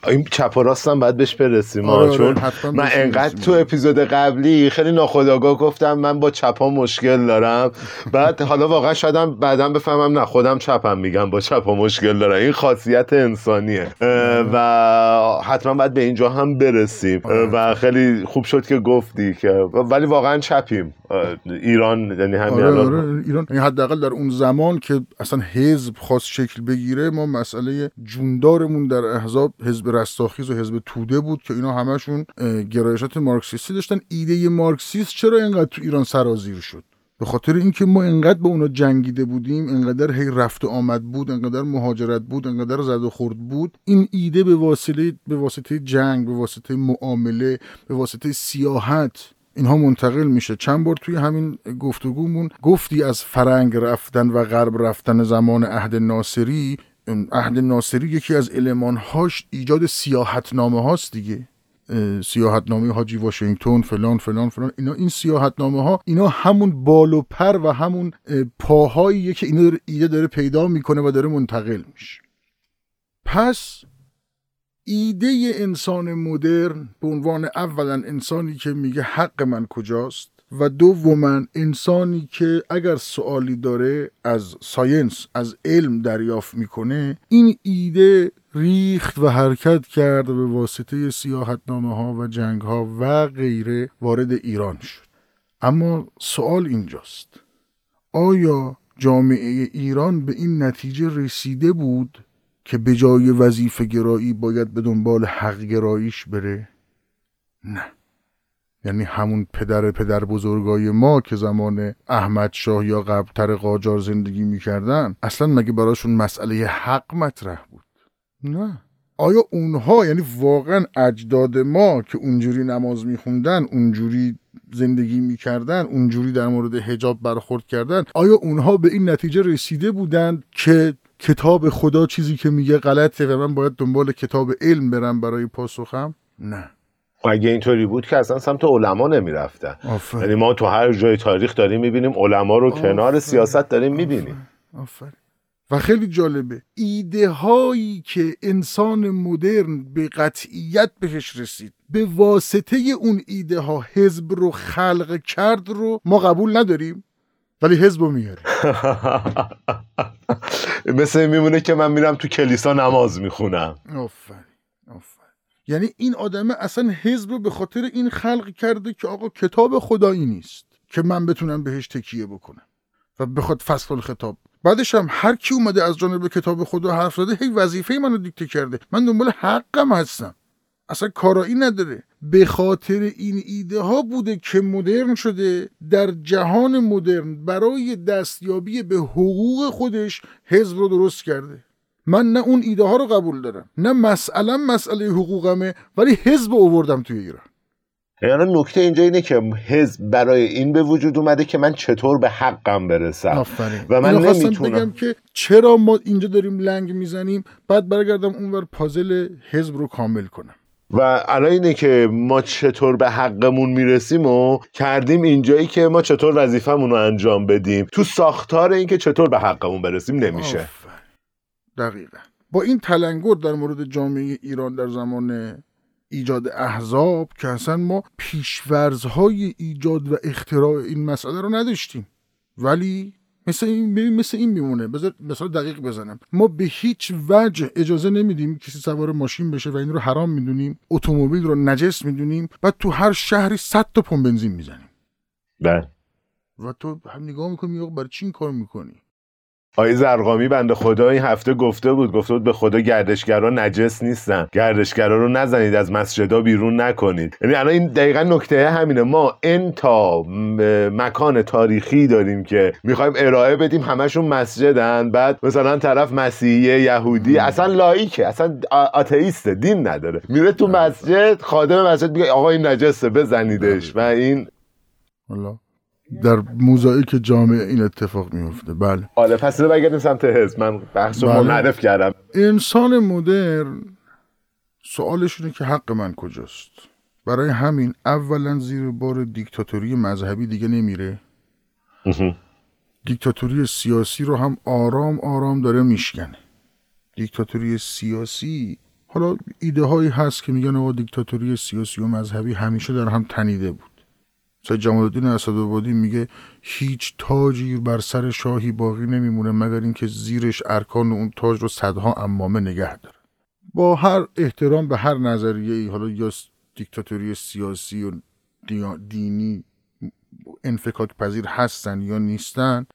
این چپ و راستم باید بهش برسیم آره, آره، چون من انقدر تو اپیزود قبلی خیلی ناخداگاه گفتم من با چپا مشکل دارم. بعد حالا واقعا شایدم بعدا بفهمم نه خودم چپم میگم با چپا مشکل دارم. این خاصیت انسانیه. و حتما باید به اینجا هم برسیم. آره. و خیلی خوب شد که گفتی که ولی واقعا چپیم. ایران یعنی همین آره آره ایران یعنی حداقل در اون زمان که اصلا حزب خواست شکل بگیره ما مسئله جوندارمون در احزاب حزب رستاخیز و حزب توده بود که اینا همشون گرایشات مارکسیستی داشتن. ایده مارکسیست چرا اینقدر تو ایران سرازیر شد؟ به خاطر اینکه ما انقدر با اونا جنگیده بودیم انقدر هی رفت و آمد بود انقدر مهاجرت بود انقدر زد و خورد بود این ایده به واسطه به واسطه جنگ به واسطه معامله به واسطه سیاحت اینها منتقل میشه. چند بار توی همین گفتگومون گفتی از فرنگ رفتن و غرب رفتن زمان عهد ناصری عهد ناصری یکی از المانهاش ایجاد سیاحتنامه هاست دیگه. سیاحتنامه حاجی واشنگتن فلان فلان فلان. اینا این سیاحتنامه ها اینا همون بال و پر و همون پاهاییه که اینا ایده داره پیدا می‌کنه و داره منتقل میشه. پس ایده انسان مدرن به عنوان اولا انسانی که میگه حق من کجاست و دوما انسانی که اگر سوالی داره از ساینس از علم دریافت می‌کنه این ایده ریخت و حرکت کرد به واسطه سیاحتنامه ها و جنگ ها و غیره وارد ایران شد. اما سوال اینجاست. آیا جامعه ایران به این نتیجه رسیده بود که به جای وظیفه گرایی باید به دنبال حق گراییش بره؟ نه. یعنی همون پدر پدر بزرگای ما که زمان احمد شاه یا قبلتر قاجار زندگی می‌کردن اصلا مگه براشون مسئله حق مطرح بود؟ نه. آیا اونها یعنی واقعا اجداد ما که اونجوری نماز میخوندن اونجوری زندگی می‌کردن اونجوری در مورد حجاب برخورد کردن آیا اونها به این نتیجه رسیده بودند که کتاب خدا چیزی که میگه غلطه و من باید دنبال کتاب علم برم برای پاسخم؟ نه. اگه اینطوری بود که اصلا سمت علما نمی‌رفتن. یعنی ما تو هر جای تاریخ داریم می‌بینیم علما رو کنار سیاست داریم می‌بینیم. و خیلی جالبه ایده هایی که انسان مدرن به قطعیت بهش رسید به واسطه اون ایده ها حزب رو خلق کرد رو ما قبول نداریم ولی حزب رو میاریم مثل میمونه که من میرم تو کلیسا نماز می‌خونم. آفرین. یعنی این آدمه اصلا حزب رو به خاطر این خلق کرده که آقا کتاب خدایی نیست که من بتونم بهش تکیه بکنم و بخواد فصل خطاب بعدش هم هر کی اومده از جانب کتاب خدا حرف زده هی وظیفه منو دیکته کرده. من دنبال حقم هستم. اصلا کارایی نداره. به خاطر این ایده ها بوده که مدرن شده در جهان مدرن برای دستیابی به حقوق خودش حزب رو درست کرده. من نه اون ایده ها رو قبول دارم نه مسئله مسئله حقوقمه ولی حزب اووردم توی ایران. یعنی نکته اینجا اینه که حزب برای این به وجود اومده که من چطور به حقم برسم. آفرین. و من نمی‌تونم. بگم که چرا ما اینجا داریم لنگ می‌زنیم؟ بعد برگردم اونور پازل حزب رو کامل کنم. و الان اینه که ما چطور به حقمون می‌رسیم و کردیم اینجایی که ما چطور وظیفمون رو انجام بدیم. تو ساختار این که چطور به حقمون برسیم نمیشه. دقیقا. با این تلنگر در مورد جامعه ایران در زمان ایجاد احزاب که اصلا ما پیشورزهای ایجاد و اختراع این مسئله رو نداشتیم. ولی مثل این مثل این میمونه. بذار مثال دقیق بزنم. ما به هیچ وجه اجازه نمیدیم کسی سوار ماشین بشه و این رو حرام می‌دونیم اتومبیل رو نجس می‌دونیم بعد تو هر شهری 100 تا پمپ بنزین می‌زنیم. بله. و تو هم نگاه می‌کنی برای چی این کار می‌کنی؟ آقای زرقامی بنده خدا این هفته گفته بود گفته بود به خدا گردشگرا نجس نیستن. گردشگرا رو نزنید از مسجدا بیرون نکنید. یعنی الان این دقیقا نکته همینه. ما انتا مکان تاریخی داریم که می‌خوایم ارائه بدیم همشون مسجدن. بعد مثلا طرف مسیحی یهودی اصلا لایکه اصلا آتئیسته دین نداره. میره تو مسجد خادم مسجد میگه آقا این نجسه بزنیدش. و این در موزاییک جامعه این اتفاق میفته بله. آره پس رو بگردیم سمت حزب. من رو بله. کردم. انسان مدرن سوالش اینه که حق من کجاست؟ برای همین اولا زیر بار دیکتاتوری مذهبی دیگه نمیره. دیکتاتوری سیاسی رو هم آرام آرام داره میشکنه. دیکتاتوری سیاسی حالا ایده هایی هست که میگن آقا دیکتاتوری سیاسی و مذهبی همیشه در هم تنیده بود. سید جمال الدین اسدآبادی میگه هیچ تاجی بر سر شاهی باقی نمیمونه مگر اینکه زیرش ارکان اون تاج رو صدها عمامه نگه داره. با هر احترام به هر نظریه ای حالا یا دیکتاتوری سیاسی و دینی انفکاک پذیر هستن یا نیستن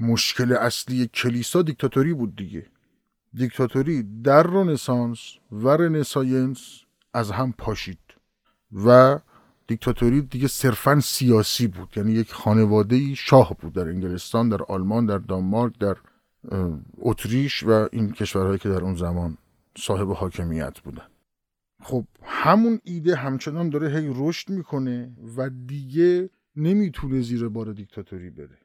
مشکل اصلی کلیسا دیکتاتوری بود دیگه. دیکتاتوری در رنسانس و رن science از هم پاشید و دیکتاتوری دیگه صرفا سیاسی بود. یعنی یک خانواده شاه بود در انگلستان در آلمان در دانمارک در اتریش و این کشورهایی که در اون زمان صاحب حاکمیت بودن. خب همون ایده همچنان داره هی رشد می‌کنه و دیگه نمی‌تونه زیر بار دیکتاتوری بره.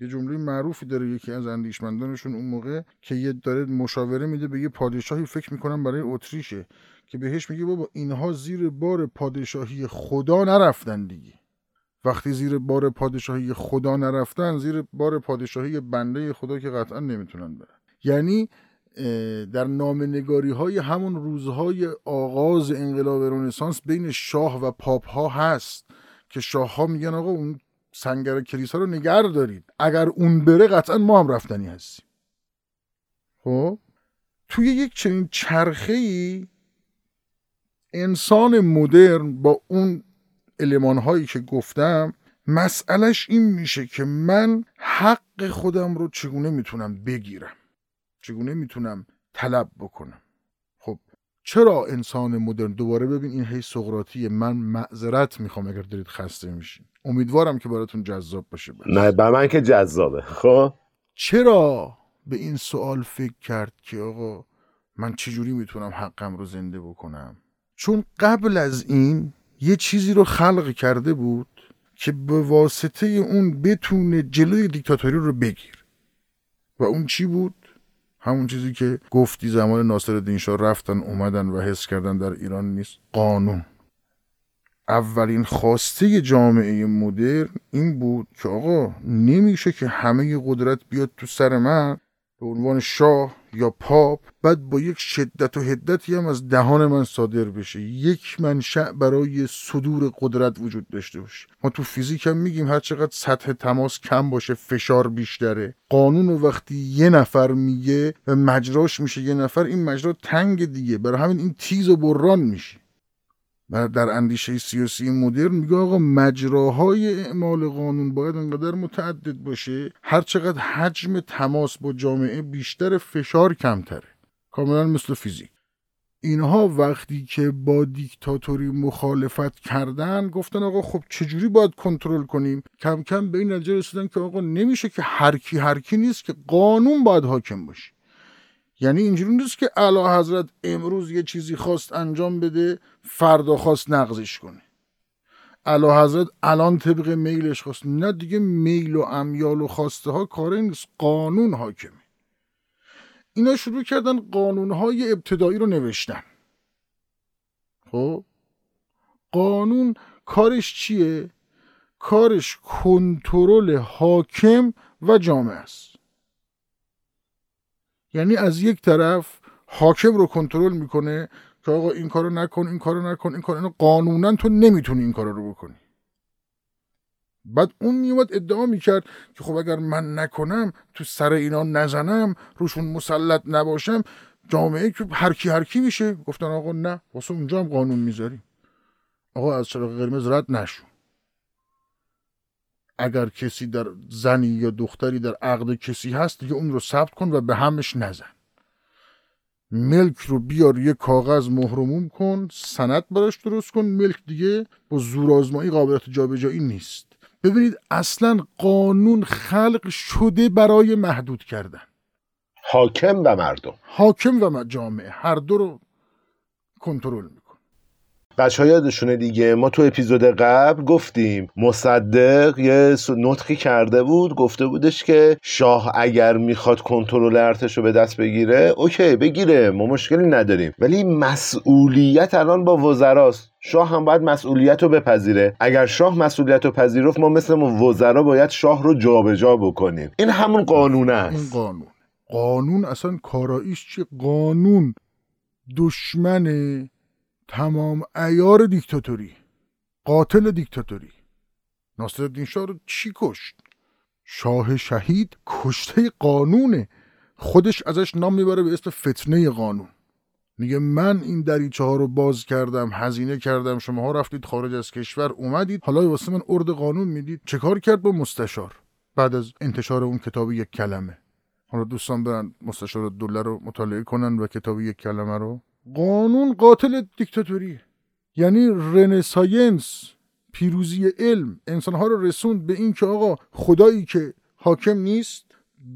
یه جمله معروفی داره یکی از اندیشمندانشون اون موقع که یه داره مشاوره میده به یه پادشاهی فکر می‌کنم برای اتریشه که بهش میگه بابا اینها زیر بار پادشاهی خدا نرفتن دیگه. وقتی زیر بار پادشاهی خدا نرفتن زیر بار پادشاهی بنده خدا که قطعا نمی‌تونن برن. یعنی در نامنگاری های همون روزهای آغاز انقلاب رنسانس بین شاه و پاپ ها هست که شاه ها میگن آقا اون سنگر کلیسا رو نگر دارید. اگر اون بره قطعا ما هم رفتنی هستیم. خب؟ توی یک چنین چرخه ای انسان مدرن با اون علمان هایی که گفتم مسئلش این میشه که من حق خودم رو چگونه می‌تونم بگیرم؟ چگونه می‌تونم طلب بکنم؟ چرا انسان مدرن؟ دوباره ببین این هی سقراطیه من معذرت می‌خوام اگر دارید خسته میشین. امیدوارم که براتون جذاب باشه بس. نه به من که جذابه. خب؟ چرا به این سوال فکر کرد که آقا من چجوری می‌تونم حقم رو زنده بکنم؟ چون قبل از این یه چیزی رو خلق کرده بود که به واسطه اون بتونه جلوی دیکتاتوری رو بگیر. و اون چی بود؟ همون چیزی که گفتی زمان ناصر شاه رفتن اومدن و حس کردن در ایران نیست. قانون. اولین خواسته جامعه مدرن این بود که آقا نمیشه که همه قدرت بیاد تو سر من. به عنوان شاه یا پاپ بعد با یک شدت و هدتی هم از دهان من صادر بشه. یک منشأ برای صدور قدرت وجود داشته باشه. ما تو فیزیک هم میگیم هر چقدر سطح تماس کم باشه فشار بیشتره. قانون وقتی یه نفر میگه و مجراش میشه یه نفر این مجرا تنگ دیگه. برای همین این تیز و بران میشه. در اندیشه سیاسی مدرن میگه آقا مجراهای اعمال قانون باید انقدر متعدد باشه هر چقدر حجم تماس با جامعه بیشتر فشار کمتره. کاملا مثل فیزیک. اینها وقتی که با دیکتاتوری مخالفت کردن گفتن آقا خب چجوری باید کنترل کنیم؟ کم کم به این نتیجه رسیدن که آقا نمیشه که هر کی هر کی نیست که قانون باید حاکم باشه. یعنی اینجوری نیست که اعلی حضرت امروز یه چیزی خواست انجام بده فردا خواست نقضش کنه. اعلی حضرت الان طبق میلش خواست. نه دیگه میل و امیال و خواسته ها کار نیست. قانون حاکمه. اینا شروع کردن قانون های ابتدایی رو نوشتن. خب؟ قانون کارش چیه؟ کارش کنترل حاکم و جامعه است. یعنی از یک طرف حاکم رو کنترل می‌کنه که آقا این کارو نکن این کارو نکن این کارو قانونا تو نمی‌تونی این کارو رو بکنی. بعد اون میومد ادعا می‌کرد که خب اگر من نکنم تو سر اینا نزنم روشون مسلط نباشم جامعه که هرکی هرکی میشه. گفتن آقا نه واسه اونجا هم قانون می‌ذاریم. آقا از چراغ قرمز رد نشو. اگر کسی در زنی یا دختری در عقد کسی هست دیگه اون رو ثبت کن و به همش نزن. ملک رو بیار یه کاغذ مهرموم کن سند براش درست کن ملک دیگه با زورآزمایی قابلیت جابجایی نیست. ببینید اصلا قانون خلق شده برای محدود کردن. حاکم و مردم. حاکم و جامعه هر دو رو کنترل می‌کنه. بچه یادشونه دیگه ما تو اپیزود قبل گفتیم مصدق یه نطقی کرده بود گفته بودش که شاه اگر می‌خواد کنترل ارتش رو به دست بگیره اوکی بگیره ما مشکلی نداریم. ولی مسئولیت الان با وزراست. شاه هم باید مسئولیت رو بپذیره. اگر شاه مسئولیت رو پذیرفت ما مثل وزرا باید شاه رو جابجا جا بکنیم. این همون قانون است. این قانون. قانون اصلا کاراییش چی قانون دشمن تمام ایار دیکتاتوری قاتل دیکتاتوری. ناصرالدین شاه رو چی کشت؟ شاه شهید کشته قانونه خودش ازش نام می‌بره به اسم فتنه قانون. میگه من این دریچه ها رو باز کردم هزینه کردم شما ها رفتید خارج از کشور اومدید. حالا واسه من ارد قانون می‌دید. چه کار کرد با مستشار بعد از انتشار اون کتاب یک کلمه؟ حالا دوستان برن مستشار دوله رو مطالعه کنن و کتاب یک کلمه رو. قانون قاتل دیکتاتوری یعنی رنساینس پیروزی علم. انسانها رو رسوند به این که آقا خدایی که حاکم نیست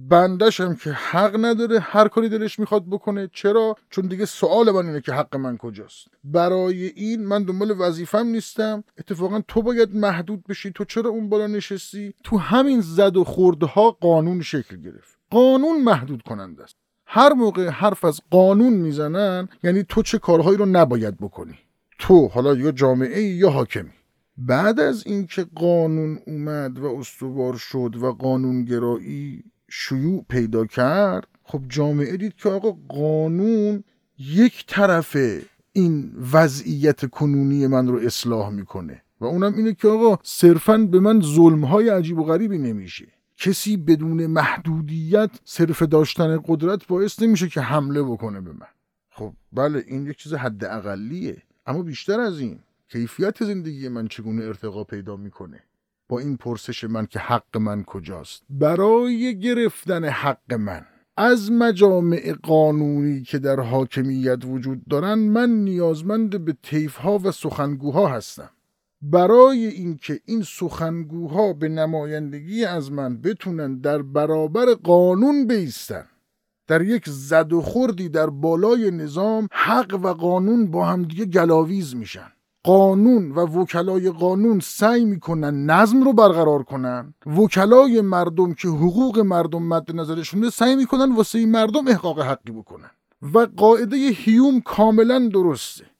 بندش هم که حق نداره هر کاری دلش می‌خواد بکنه. چرا؟ چون دیگه سوال من اینه که حق من کجاست. برای این من دنبال وظیفم نیستم. اتفاقا تو باید محدود بشی. تو چرا اون بالا نشستی؟ تو همین زد و خوردها قانون شکل گرفت. قانون محدود کننده است. هر موقع حرف از قانون می‌زنن یعنی تو چه کارهایی رو نباید بکنی؟ تو حالا یا جامعه یا حاکمی. بعد از اینکه قانون اومد و استوار شد و قانونگرایی شیوع پیدا کرد خب جامعه دید که آقا قانون یک طرف این وضعیت کنونی من رو اصلاح می‌کنه. و اونم اینه که آقا صرفا به من ظلمهای عجیب و غریبی نمیشه. کسی بدون محدودیت صرف داشتن قدرت باعث نمیشه که حمله بکنه به من. خب بله این یک چیز حد اقلیه اما بیشتر از این کیفیت زندگی من چگونه ارتقا پیدا می‌کنه؟ با این پرسش من که حق من کجاست؟ برای گرفتن حق من از مجامع قانونی که در حاکمیت وجود دارن من نیازمند به ها و سخنگوها هستم. برای اینکه این سخنگوها به نمایندگی از من بتونن در برابر قانون بیستن در یک زد و خوردی در بالای نظام حق و قانون با همدیگه گلاویز میشن. قانون و وکلای قانون سعی می‌کنن نظم رو برقرار کنن. وکلای مردم که حقوق مردم مد نظرشونه سعی می‌کنن واسه مردم احقاق حقی بکنن. و قاعده هیوم کاملا درسته.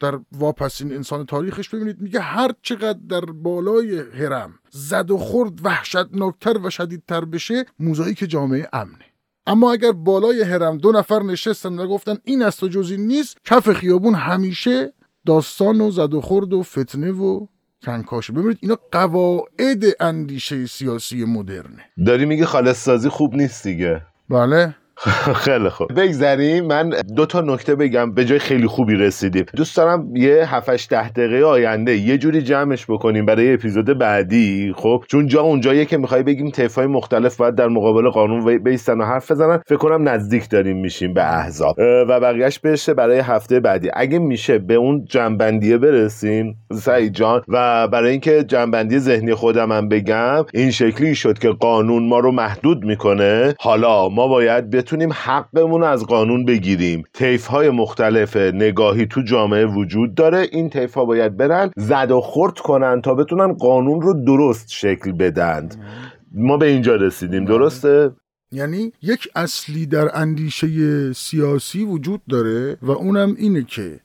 در واپسین انسان تاریخش ببینید میگه هر چقدر در بالای هرم زد و خورد وحشتناکتر و شدیدتر بشه موزاییک جامعه امنه. اما اگر بالای هرم دو نفر نشستن و گفتن این است و جزی نیست کف خیابون همیشه داستان و زد و خورد و فتنه و کنکاشه. ببینید اینا قواعد اندیشه سیاسی مدرنه. داری میگه خالص سازی خوب نیست دیگه. بله. خیلی خوب. بگذریم. من دو تا نکته بگم. به جای خیلی خوبی رسیدیم. دوست دارم یه 7 ده دقیقه آینده یه جوری جمعش بکنیم برای اپیزود بعدی. خب چون جا اونجاییه که می‌خوای بگیم های مختلف باید در مقابل قانون بیستن و حرف بزنن. فکر کنم نزدیک داریم میشیم به احزاب. و بقیهش بشه برای هفته بعدی. اگه میشه به اون جنبندیه برسیم سعید جان و برای اینکه جنبندی ذهنی خودم هم بگم این شکلی شد که قانون ما رو محدود می‌کنه. حالا ما باید بتونیم حقمون از قانون بگیریم. طیف های مختلف نگاهی تو جامعه وجود داره. این طیف ها باید برن زد و خورد کنن تا بتونن قانون رو درست شکل بدند. ما به اینجا رسیدیم. بله. درسته؟ یعنی یک اصلی در اندیشه سیاسی وجود داره و اونم اینه که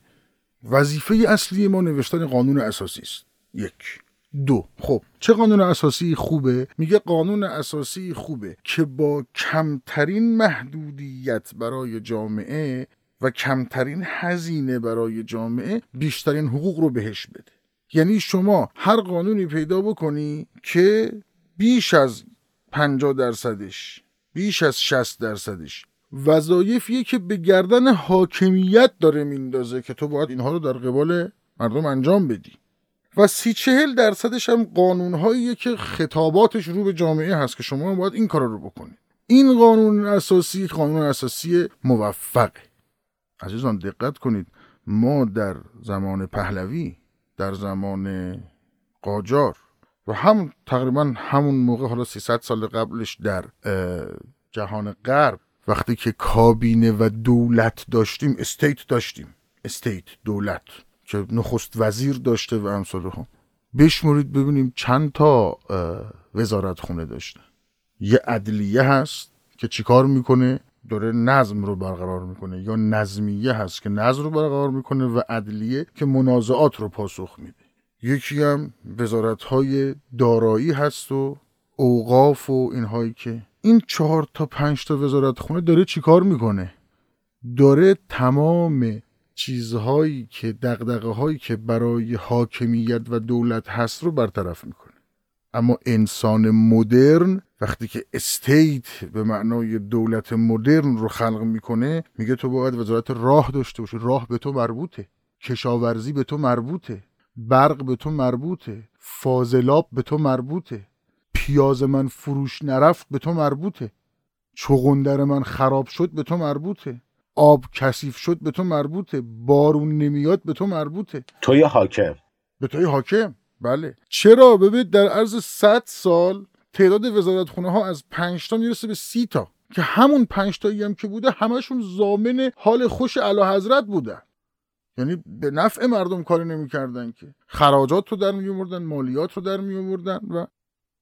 وظیفه اصلی ما نوشتن قانون اساسی است. یک. دو. خب چه قانون اساسی خوبه؟ میگه قانون اساسی خوبه که با کمترین محدودیت برای جامعه و کمترین هزینه برای جامعه بیشترین حقوق رو بهش بده. یعنی شما هر قانونی پیدا بکنی که بیش از 50 درصدش بیش از 60 درصدش وظایفیه که به گردن حاکمیت داره میندازه که تو باید اینها رو در قبال مردم انجام بدی. و سی چهل درصدش هم قانونهایی که خطاباتش رو به جامعه هست که شما باید این کار رو بکنید. این قانون اساسی قانون اساسی موفقه. عزیزان دقت کنید. ما در زمان پهلوی در زمان قاجار و هم تقریبا همون موقع حالا 300 سال قبلش در جهان غرب وقتی که کابینه و دولت داشتیم استیت داشتیم. استیت دولت. که نخست وزیر داشته و امثال هم بشمرید ببینیم چند تا وزارت خونه داشته. یه عدلیه هست که چیکار می‌کنه؟ داره نظم رو برقرار می‌کنه یا نظمیه هست که نظم رو برقرار می‌کنه و عدلیه که منازعات رو پاسخ میده. یکی هم وزارت های دارایی هست و اوقاف و اینهایی که این چهار تا پنج تا وزارت خونه داره چیکار می‌کنه؟ داره تمام چیزهایی که دقدقه هایی که برای حاکمیت و دولت هست رو برطرف می‌کنه. اما انسان مدرن وقتی که استیت به معنای دولت مدرن رو خلق می‌کنه میگه تو باید وزارت راه داشته باشی. راه به تو مربوطه. کشاورزی به تو مربوطه. برق به تو مربوطه. فاضلاب به تو مربوطه. پیاز من فروش نرفت به تو مربوطه. چغندر من خراب شد به تو مربوطه. آب کثیف شد به تو مربوطه بارون نمیاد به تو مربوطه. توی حاکم. به توی حاکم؟ بله. چرا؟ ببینید در عرض 100 سال تعداد وزارت خونه ها از 5 تا می‌رسه به 30 تا. که همون 5 تایی هم که بوده همشون زامن حال خوش اعلی حضرت بودن یعنی به نفع مردم کاری نمی‌کردن که. خراجات رو در می مالیات رو در می و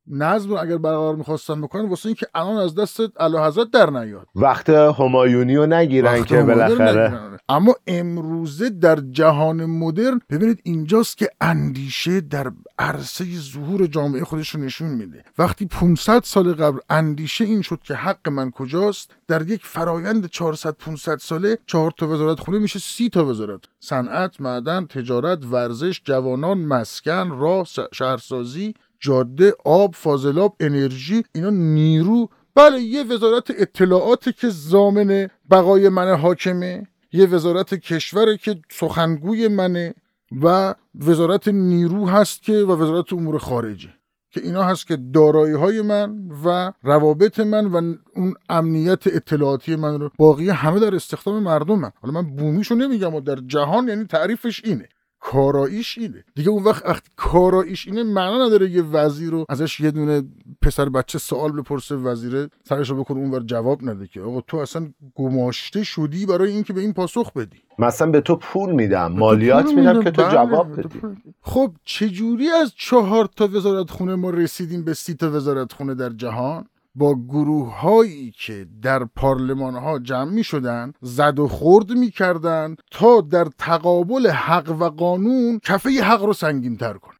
نظم اگر برقرار می‌خواستن بکنن واسه اینکه الان از دست اعلی حضرت در نیاد. وقت همایونی رو نگیرن که بالاخره. اما امروزه در جهان مدرن ببینید اینجاست که اندیشه در عرصه ظهور جامعه خودش رو نشون میده. وقتی 500 سال قبل اندیشه این شد که حق من کجاست در یک فرایند 400 500 ساله چهار تا وزارت خونه میشه سی تا وزارت. صنعت معدن تجارت ورزش جوانان مسکن راه شهرسازی جاده آب فاضلاب انرژی اینا نیرو. بله یه وزارت اطلاعات که زامن بقای من حاکمه یه وزارت کشوره که سخنگوی منه و وزارت نیرو هست که و وزارت امور خارجه که اینا هست که دارایی های من و روابط من و اون امنیت اطلاعاتی من رو. باقی همه در استخدام مردم حالا من بومیشو نمیگم و در جهان یعنی تعریفش اینه. کاراییش اینه. دیگه اون وقت وقتی کاراییش اینه معنا نداره یه وزیر رو ازش یه دونه پسر بچه سوال بپرسه وزیره سرش رو بکنه اونور جواب نده که آقا تو اصلا گماشته شدی برای اینکه به این پاسخ بدی. مثلا به تو پول میدم مالیات میدم که تو بله، جواب بدی. خب چجوری از چهار تا وزارت خونه ما رسیدیم به سی تا وزارت خونه در جهان؟ با گروه هایی که در پارلمان ها جمع می شدن زد و خورد می کردن تا در تقابل حق و قانون کفه حق رو سنگین تر کن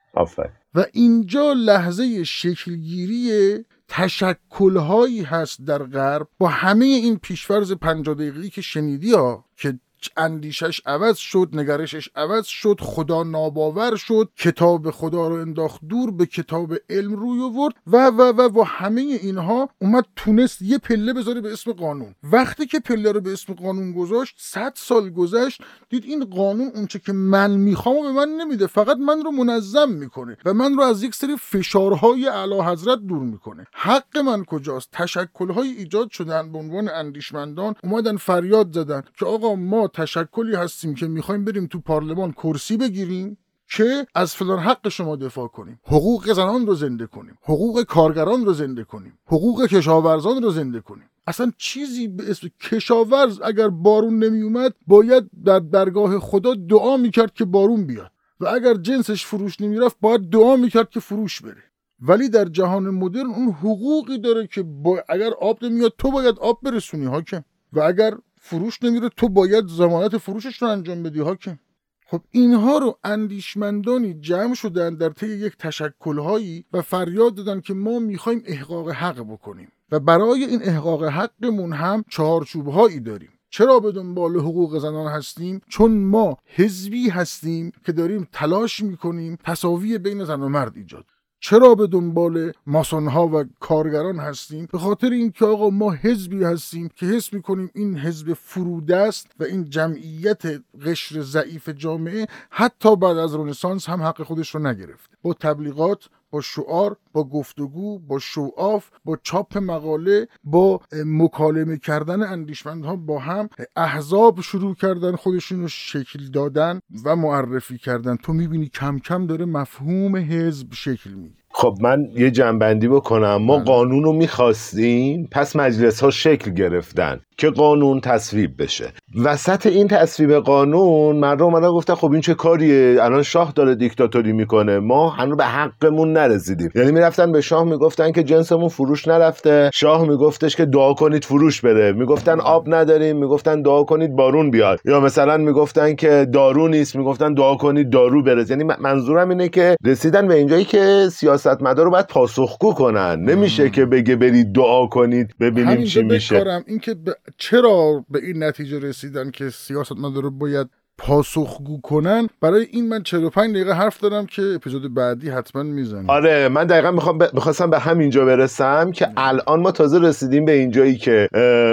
و اینجا لحظه شکلگیری تشکل هست در غرب با همه این پیشفرز پنجاه دقیقی که شنیدی ها که اندیشش عوض شد نگرشش عوض شد خدا ناباور شد کتاب خدا رو انداخت دور به کتاب علم روی آورد و و و و همه اینها اومد تونست یه پله بذاره به اسم قانون. وقتی که پله رو به اسم قانون گذاشت صد سال گذشت دید این قانون اونچه که من می‌خوام و به من نمیده فقط من رو منظم می‌کنه و من رو از یک سری فشارهای اعلی حضرت دور می‌کنه. حق من کجاست؟ تشکلهای ایجاد شدن به عنوان اندیشمندان اومدن فریاد زدن که آقا ما تشکلی هستیم که می‌خوایم بریم تو پارلمان کرسی بگیریم که از فلان حق شما دفاع کنیم. حقوق زنان رو زنده کنیم. حقوق کارگران رو زنده کنیم. حقوق کشاورزان رو زنده کنیم. اصلا چیزی به اسم کشاورز اگر بارون نمی اومد باید در درگاه خدا دعا می‌کرد که بارون بیاد. و اگر جنسش فروش نمی‌رفت باید دعا می‌کرد که فروش بره. ولی در جهان مدرن اون حقوقی داره که با... اگر آب نمیاد تو باید آب برسونی حاکم. و اگر فروش نمیره تو باید زمانت فروشش رو انجام بدی حاکم. خب اینها رو اندیشمندانی جمع شدن در طی یک تشکلهایی و فریاد دادن که ما می‌خوایم احقاق حق بکنیم و برای این احقاق حقمون هم چهارچوبهایی داریم. چرا به دنبال حقوق زنان هستیم؟ چون ما حزبی هستیم که داریم تلاش می‌کنیم تصاوی بین زن و مرد ایجاد چرا به دنبال ماسون ها و کارگران هستیم؟ به خاطر اینکه آقا ما حزبی هستیم که حس می‌کنیم این حزب فروده است و این جمعیت قشر ضعیف جامعه حتی بعد از رنسانس هم حق خودش رو نگرفت. با تبلیغات با شعار با گفتگو با شوآف با چاپ مقاله با مکالمه کردن اندیشمندها با هم احزاب شروع کردن خودشون رو شکل دادن و معرفی کردن. تو می‌بینی کم کم داره مفهوم حزب شکل می‌گیره. خب من یه جنبندی بکنم. ما بله. قانون رو می‌خواستیم پس مجلس ها شکل گرفتن که قانون تصویب بشه. وسط این تصویب قانون مردم اومدن گفتن خب این چه کاریه؟ الان شاه داره دیکتاتوری می‌کنه. ما هنوز به حقمون نرسیدیم. یعنی می‌رفتن به شاه می‌گفتن که جنسمون فروش نرفته. شاه میگفتش که دعا کنید فروش بره. می‌گفتن آب نداریم. می‌گفتن دعا کنید بارون بیاد. یا مثلا می‌گفتن که دارو نیست. می‌گفتن دعا کنید دارو برسه یعنی منظورم اینه که رسیدن به اینجایی که سیاستمدار رو باید پاسخگو کنن. نمیشه که بگه برید دعا کنید ببینیم چی میشه. اینکه چرا به این نتیجه رسیدن که سیاست مدار باید پاسخگو کنن. برای این من 45 دقیقه حرف دارم که اپیزود بعدی حتما می‌زنم. آره من دقیقا می‌خوام ب... می‌خواستم به همینجا برسم که الان ما تازه رسیدیم به اینجایی که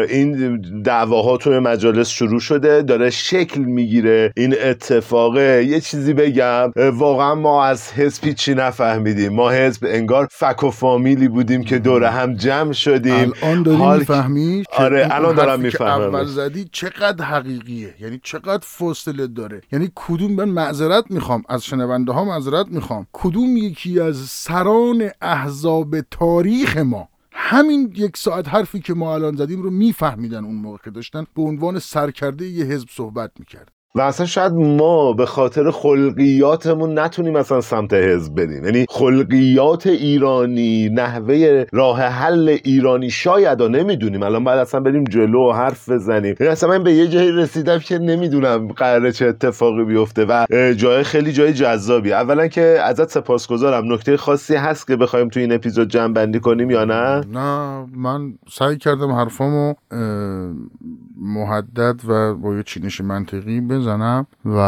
این دعواها توی مجالس شروع شده. داره شکل می‌گیره. این اتفاقه. یه چیزی بگم. واقعا ما از حزبی چی نفهمیدیم. ما حزب انگار فک و فامیلی بودیم که دور هم جمع شدیم. الان داری حال... می‌فهمی آره الان دارم می‌فهمم اول زدی چقدر حقیقیه؟ یعنی چقدر فاصله داره. یعنی کدوم من معذرت می‌خوام از شنونده ها معذرت می‌خوام. کدوم یکی از سران احزاب تاریخ ما؟ همین یک ساعت حرفی که ما الان زدیم رو میفهمیدن اون موقع که داشتن به عنوان سرکرده یه حزب صحبت می‌کرد. و اصلا شاید ما به خاطر خلقیاتمون نتونیم مثلا سمت حزب بریم. یعنی خلقیات ایرانی نحوه راه حل ایرانی شاید و نمی‌دونیم. الان باید اصلا بریم جلو و حرف بزنیم. یعنی اصلا من به یه جایی رسیدم که نمی‌دونم قراره چه اتفاقی بیفته و جای خیلی جای جذابی. اولا که ازت سپاسگزارم. نکته خاصی هست که بخوایم تو این اپیزود جمع بندی کنیم یا نه؟ نه من سعی کردم حرفامو محدد و با یه چینش منطقی بزنم و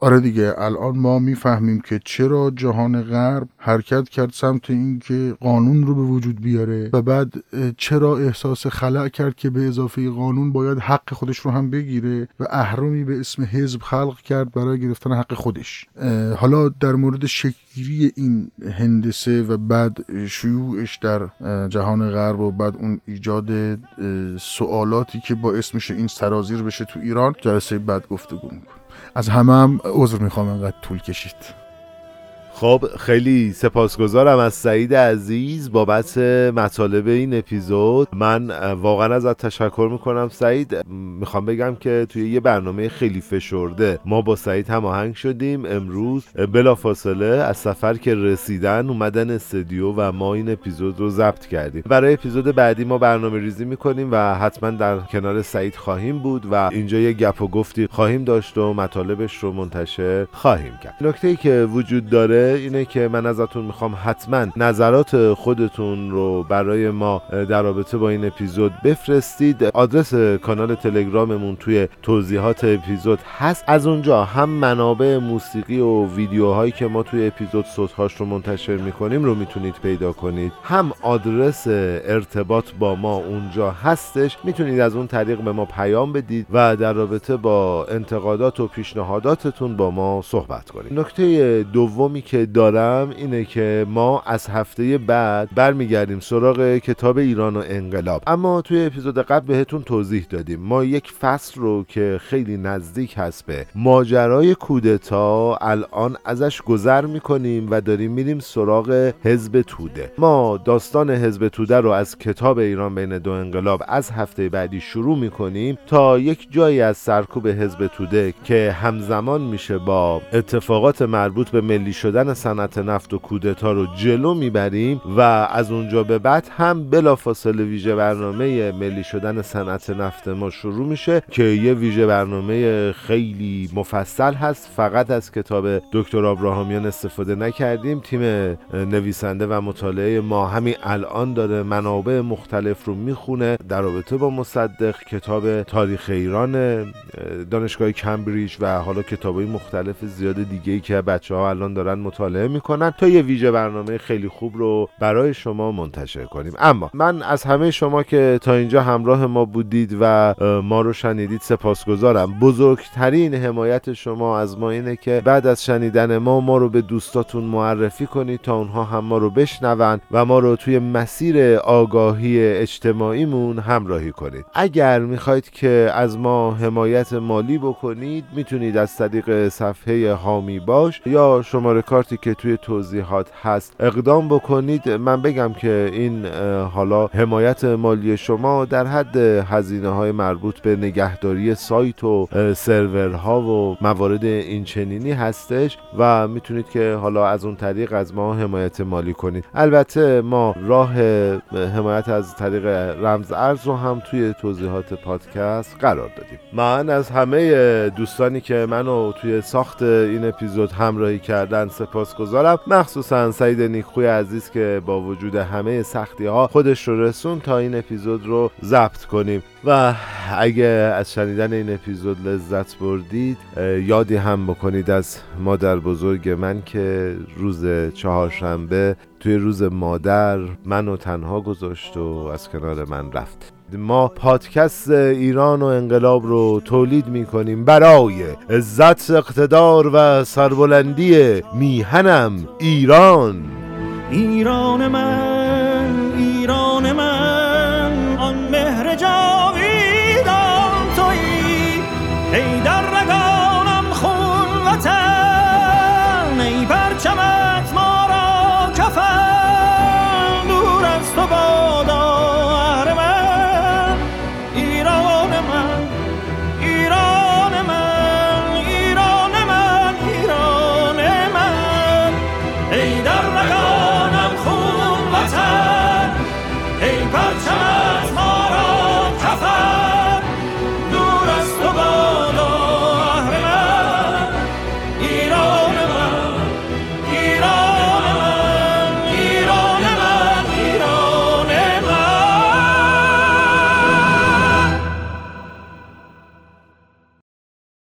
آره دیگه الان ما می‌فهمیم که چرا جهان غرب حرکت کرد سمت اینکه قانون رو به وجود بیاره و بعد چرا احساس خلع کرد که به اضافه قانون باید حق خودش رو هم بگیره و اهرمی به اسم حزب خلق کرد برای گرفتن حق خودش. حالا در مورد شکلی این هندسه و بعد شیوعش در جهان غرب و بعد اون ایجاد سوالاتی که باعث میشه این سرازیر بشه تو ایران جلسه بعد گفتگو می‌کنم از همه هم عذر می‌خوام انقدر طول کشید. خب خیلی سپاسگزارم از سعید عزیز بابت مطالب این اپیزود. من واقعا ازت تشکر می‌کنم سعید. می‌خوام بگم که توی یه برنامه خیلی فشرده ما با سعید هماهنگ شدیم. امروز بلا فاصله از سفر که رسیدن اومدن استودیو و ما این اپیزود رو ضبط کردیم. برای اپیزود بعدی ما برنامه ریزی می‌کنیم و حتما در کنار سعید خواهیم بود و اینجا یه گپ و گفتی خواهیم داشت و مطالبش رو منتشر خواهیم کرد. نکته ای که وجود داره اینه که من ازتون می‌خوام حتما نظرات خودتون رو برای ما در رابطه با این اپیزود بفرستید. آدرس کانال تلگراممون توی توضیحات اپیزود هست. از اونجا هم منابع موسیقی و ویدیوهایی که ما توی اپیزود صوتهاش رو منتشر می‌کنیم رو می‌تونید پیدا کنید. هم آدرس ارتباط با ما اونجا هستش. می‌تونید از اون طریق به ما پیام بدید و در رابطه با انتقادات و پیشنهاداتتون با ما صحبت کنید. نکته دومی که دارم اینه که ما از هفته بعد برمیگردیم سراغ کتاب ایران و انقلاب. اما توی اپیزود قبل بهتون توضیح دادیم. ما یک فصل رو که خیلی نزدیک هست به ماجرای کودتا الان ازش گذر می‌کنیم و داریم میریم سراغ حزب توده. ما داستان حزب توده رو از کتاب ایران بین دو انقلاب از هفته بعدی شروع می‌کنیم تا یک جایی از سرکوب حزب توده که همزمان میشه با اتفاقات مربوط به ملی شدن صنعت نفت و کودتا رو جلو می‌بریم و از اونجا به بعد هم بلافاصله ویژه برنامه ملی شدن صنعت نفت ما شروع میشه که یه ویژه برنامه خیلی مفصل هست. فقط از کتاب دکتر آبراهامیان استفاده نکردیم. تیم نویسنده و مطالعه ما همین الان داره منابع مختلف رو می‌خونه. در رابطه با مصدق کتاب تاریخ ایران دانشگاه کمبریج و حالا کتابای مختلف زیاد دیگه ای که بچه ها الان دارن مطالعه می‌کنن تا یه ویژه برنامه خیلی خوب رو برای شما منتشر کنیم. اما من از همه شما که تا اینجا همراه ما بودید و ما رو شنیدید سپاسگزارم. بزرگترین حمایت شما از ما اینه که بعد از شنیدن ما ما رو به دوستاتون معرفی کنید تا اونها هم ما رو بشنون و ما رو توی مسیر آگاهی اجتماعیمون همراهی کنید. اگر می‌خواید که از ما حمایت مالی بکنید می‌تونید از طریق صفحه هامی باش یا شماره کارتی که توی توضیحات هست. اقدام بکنید. من بگم که این حالا حمایت مالی شما در حد هزینه های مربوط به نگهداری سایت و سرورها و موارد این چنینی هستش و می‌تونید که حالا از اون طریق از ما حمایت مالی کنید. البته ما راه حمایت از طریق رمز ارز رو هم توی توضیحات پادکست قرار دادیم. من از همه دوستانی که منو توی ساخت این اپیزود همراهی کردن سپاسگزارم. مخصوصا سعید نیکخوی عزیز که با وجود همه سختی ها خودش رو رسون تا این اپیزود رو ضبط کنیم. و اگه از شنیدن این اپیزود لذت بردید یادی هم بکنید از مادر بزرگ من که روز چهارشنبه توی روز مادر منو تنها گذاشت و از کنار من رفت. ما پادکست ایران و انقلاب رو تولید می کنیم برای عزت اقتدار و سربلندی میهنم ایران. ایران من.